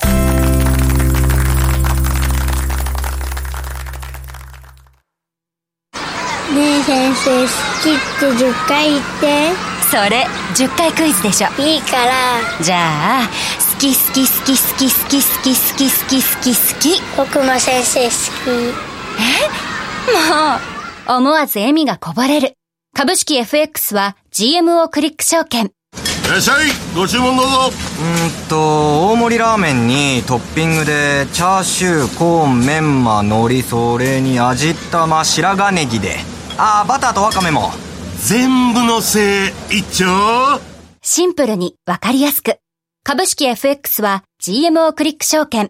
ねえ先生好きって10回言って。それ10回クイズでしょ。いいから。じゃあ好き好き好き好き好き好き好き好き好き好き。僕も先生好き。え？もう思わず笑みがこぼれる株式 FX は GMO クリック証券。いらっしゃい。ご注文どうぞ。うんと大盛りラーメンにトッピングでチャーシューコーンメンマ海苔それに味玉白髪ネギで。ああバターとワカメも。全部のせい一丁。シンプルにわかりやすく。株式 FX は GMO クリック証券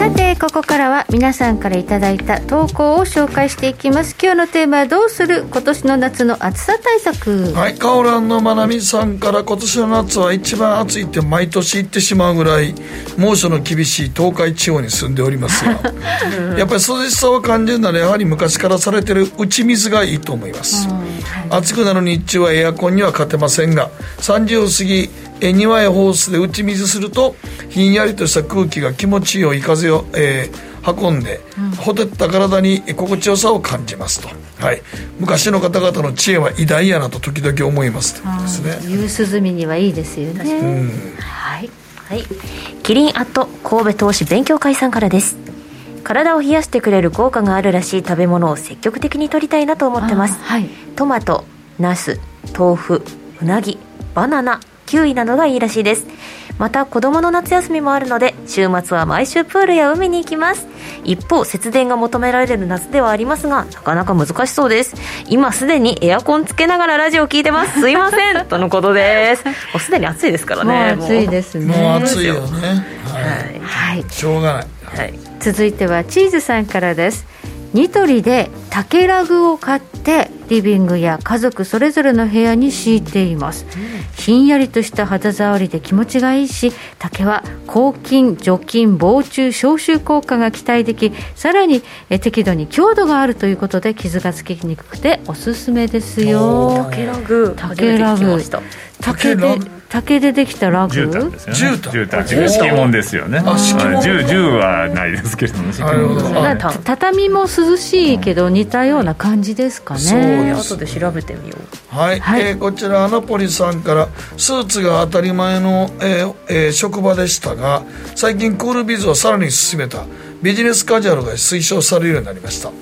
さてここからは皆さんからいただいた投稿を紹介していきます。今日のテーマはどうする今年の夏の暑さ対策。はいカオランのまなみさんから今年の夏は一番暑いって毎年言ってしまうぐらい猛暑の厳しい東海地方に住んでおりますが やっぱり涼しさを感じるならやはり昔からされてる打ち水がいいと思います、暑くなる日中はエアコンには勝てませんが30を過ぎえ庭へホースで打ち水するとひんやりとした空気が気持ちよい風を、えー、運んで、うん、ほてった体に心地よさを感じますと、はい、昔の方々の知恵は偉大やなと時々思いますですね。夕涼みにはいいですよね、うん、はい。はい、キリンアット神戸投資勉強会さんからです。体を冷やしてくれる効果があるらしい食べ物を積極的に取りたいなと思ってます、はい、トマトナス豆腐うなぎバナナキウイなどがいいらしいです。また子供の夏休みもあるので週末は毎週プールや海に行きます。一方節電が求められる夏ではありますがなかなか難しそうです。今すでにエアコンつけながらラジオ聞いてます。すいません。とのことです。もうすでに暑いですからね。暑いですね。もう暑いよね。はい、はい、しょうがない、はい、続いてはチーズさんからです。ニトリで竹ラグを買ってリビングや家族それぞれの部屋に敷いています、ひんやりとした肌触りで気持ちがいいし竹は抗菌除菌防虫消臭効果が期待できさらにえ適度に強度があるということで傷がつきにくくておすすめですよ。竹ラグ竹ラグ。竹で竹でできたラグ？絨毯ですよね。絨毯。敷物ですよね。あ敷物。絨はないですけれど。も畳も涼しいけど似たような感じですかね後で調べてみよう。はい、はい、えー、こちらアナポリさんからスーツが当たり前の、えーえー、職場でしたが最近クールビズをさらに進めた。ビジネスカジュアルが推奨されるようになりました。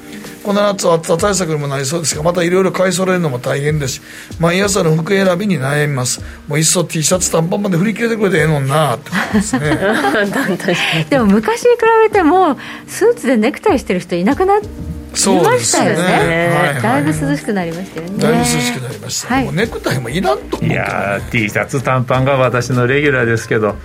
この夏は暑さ対策にもなりそうですがまたいろいろ買い揃えるのも大変ですし毎朝の服選びに悩みます。もういっそ T シャツ短パンまで振り切れてくれてええのになってことですね。でも昔に比べてもスーツでネクタイしてる人いなくなってそうまですね。したよね。はいはい。だいぶ涼しくなりましたよね。だいぶ涼しくなりました、はい。もうネクタイもいらんと思ういやー T シャツ短パンが私のレギュラーですけどやっ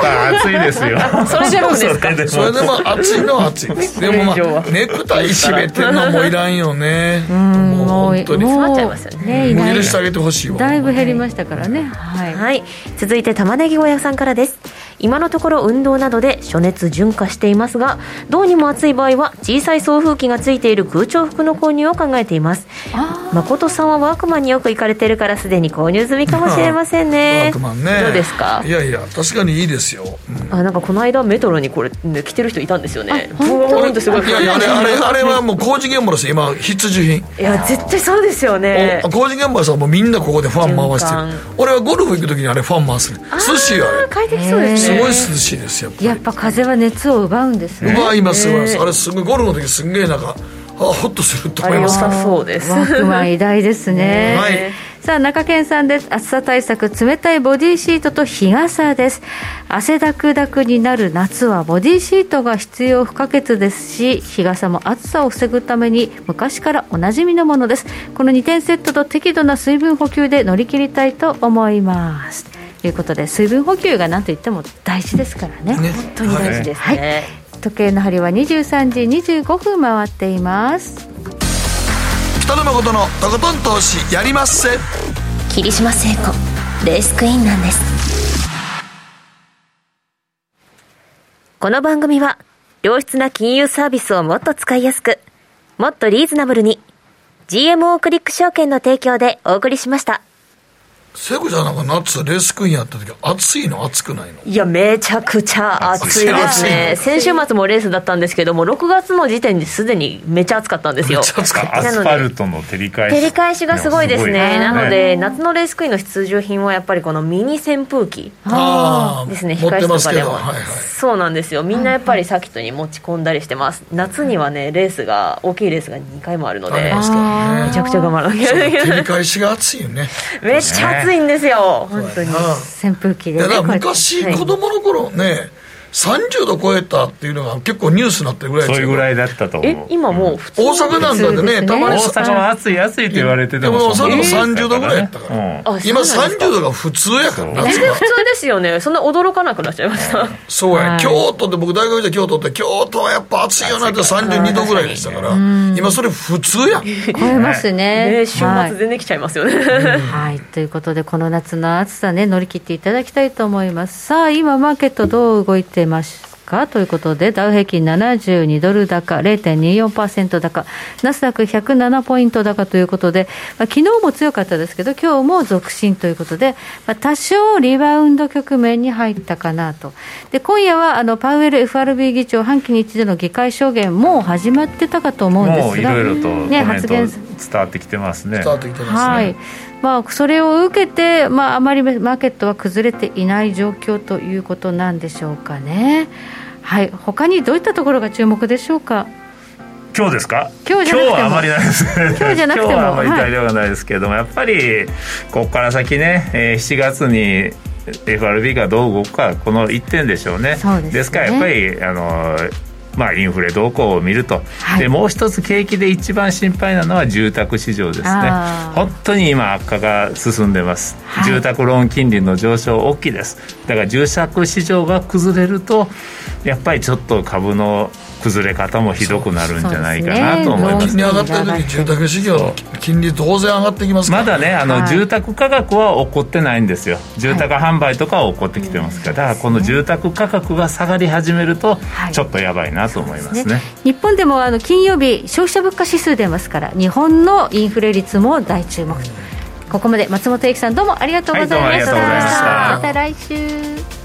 ぱ暑いですよ。それでもですか？それでも。それでも暑いのは暑いです。でもまあネクタイ締めてんのもいらんよねもう本当に。もう詰まっちゃいますよねねもう許してあげてほしいわ。だいぶ減りましたからね。はい。はい。続いて玉ねぎ小屋さんからです。今のところ運動などで暑熱順化していますがどうにも暑い場合は小さい送風機がついている空調服の購入を考えています。誠さんはワークマンによく行かれてるからすでに購入済みかもしれませんワね。ークマンねどうですか？いやいや確かにいいですよ、うん。あなんかこの間メトロにこれ、ね、着てる人いたんですよね。ブーンってすごいいやいやあれあれ あれはもう工事現場ですよ今必需品いや絶対そうですよね。お工事現場さもうみんなここでファン回して循る俺はゴルフ行く時にあれファン回する。涼しいよあ快適そうですねれすごい涼しいですよやっぱ風は熱を奪うんですね。奪います奪います。あれすごいゴルフの時すんげえなんかあホッとすると思いますあれ良さそうです。ワークマン偉大ですね。はい。さあ中堅さんです。暑さ対策冷たいボディシートと日傘です。汗だくだくになる夏はボディシートが必要不可欠ですし日傘も暑さを防ぐために昔からおなじみのものです。この2点セットと適度な水分補給で乗り切りたいと思います。ということで水分補給が何といっても大事ですからね。ね。本当に大事ですね、時計の針は23時25分回っています。北野誠のとことん投資やりまっせ。霧島聖子レースクイーンなんです。この番組は良質な金融サービスをもっと使いやすくもっとリーズナブルに GMO クリック証券の提供でお送りしました聖子ちゃんなんか夏レースクイーンやった時暑いの？暑くないの？いやめちゃくちゃ暑いですね。先週末もレースだったんですけども6月の時点ですでにめちゃ暑かったんですよ。めっちゃ暑かった。アスファルトの照り返し。照り返しがすごいですね。いやすごいなので夏のレースクイーンの必需品はやっぱりこのミニ扇風機ああですね持ってますけ控え室とかでも、ど。はいはい。そうなんですよ。みんなやっぱりサーキットに持ち込んだりしてます。夏にはねレースが大きいレースが2回もあるのでめちゃくちゃ頑張らなきゃそう。いけない照り返しが暑いよね。めっちゃ暑いんですよ。本当に。うん扇風機いやだからでね昔、はい子供の頃ね30度超えたっていうのが結構ニュースになってるぐらいですよそういうぐらいだったと思う。え今もう普通大阪なんかでねね。大たまにさ阪は暑い暑いって言われててもでもそんなそれでも30度ぐらいやったから。うん。あ今そうなんですか。30度が普通やから。全夏が然普通ですよね。そんな驚かなくなっちゃいました。そうや、はい。京都って僕大学時代京都って京都はやっぱ暑いよなって32度ぐらいでしたから。今それ普通や。ん超えますね。ね。週はい。末全然来ちゃいますよね。はい、ということでこの夏の暑さね乗り切っていただきたいと思います。さあ今マーケットどう動いてますか？ということでダウ平均72ドル高0.24%高。ナスダック107ポイント高ということで、まあ、昨日も強かったですけど今日も続伸ということで、まあ、多少リバウンド局面に入ったかなと。で今夜はあのパウエル FRB 議長半期に一度の議会証言もう始まってたかと思うんですがもういろいろとコねメント発言伝わってきてますね。伝わってきてますね、はいまあ、それを受けて、まあ、あまりマーケットは崩れていない状況ということなんでしょうかね。はい、他にどういったところが注目でしょうか？今日ですか？今日じゃなくても。はあまりないですね。今日じゃなくても。今日はあまりはい大量がないですけれども、やっぱりここから先ね、えー7月に FRB がどう動くかこの1点でしょうね。そうですね。からやっぱりあのまあ、インフレ動向を見ると、はい。でもう一つ景気で一番心配なのは住宅市場ですね。本当に今悪化が進んでます、はい。住宅ローン金利の上昇大きいです。だから住宅市場が崩れるとやっぱりちょっと株の崩れ方もひどくなるんじゃないかなと思います。金利上がってる時住宅市場の金利当然上がってきますから。まだねあの、はい住宅価格は起こってないんですよ。住宅販売とかは起こってきてますから、だからこの住宅価格が下がり始めるとはい。ちょっとやばいなと思いますね,、日本でもあの金曜日消費者物価指数出ますから日本のインフレ率も大注目。ここまで松本英樹さんどうもありがとうございました,、はいどうもありがとうございました。また来週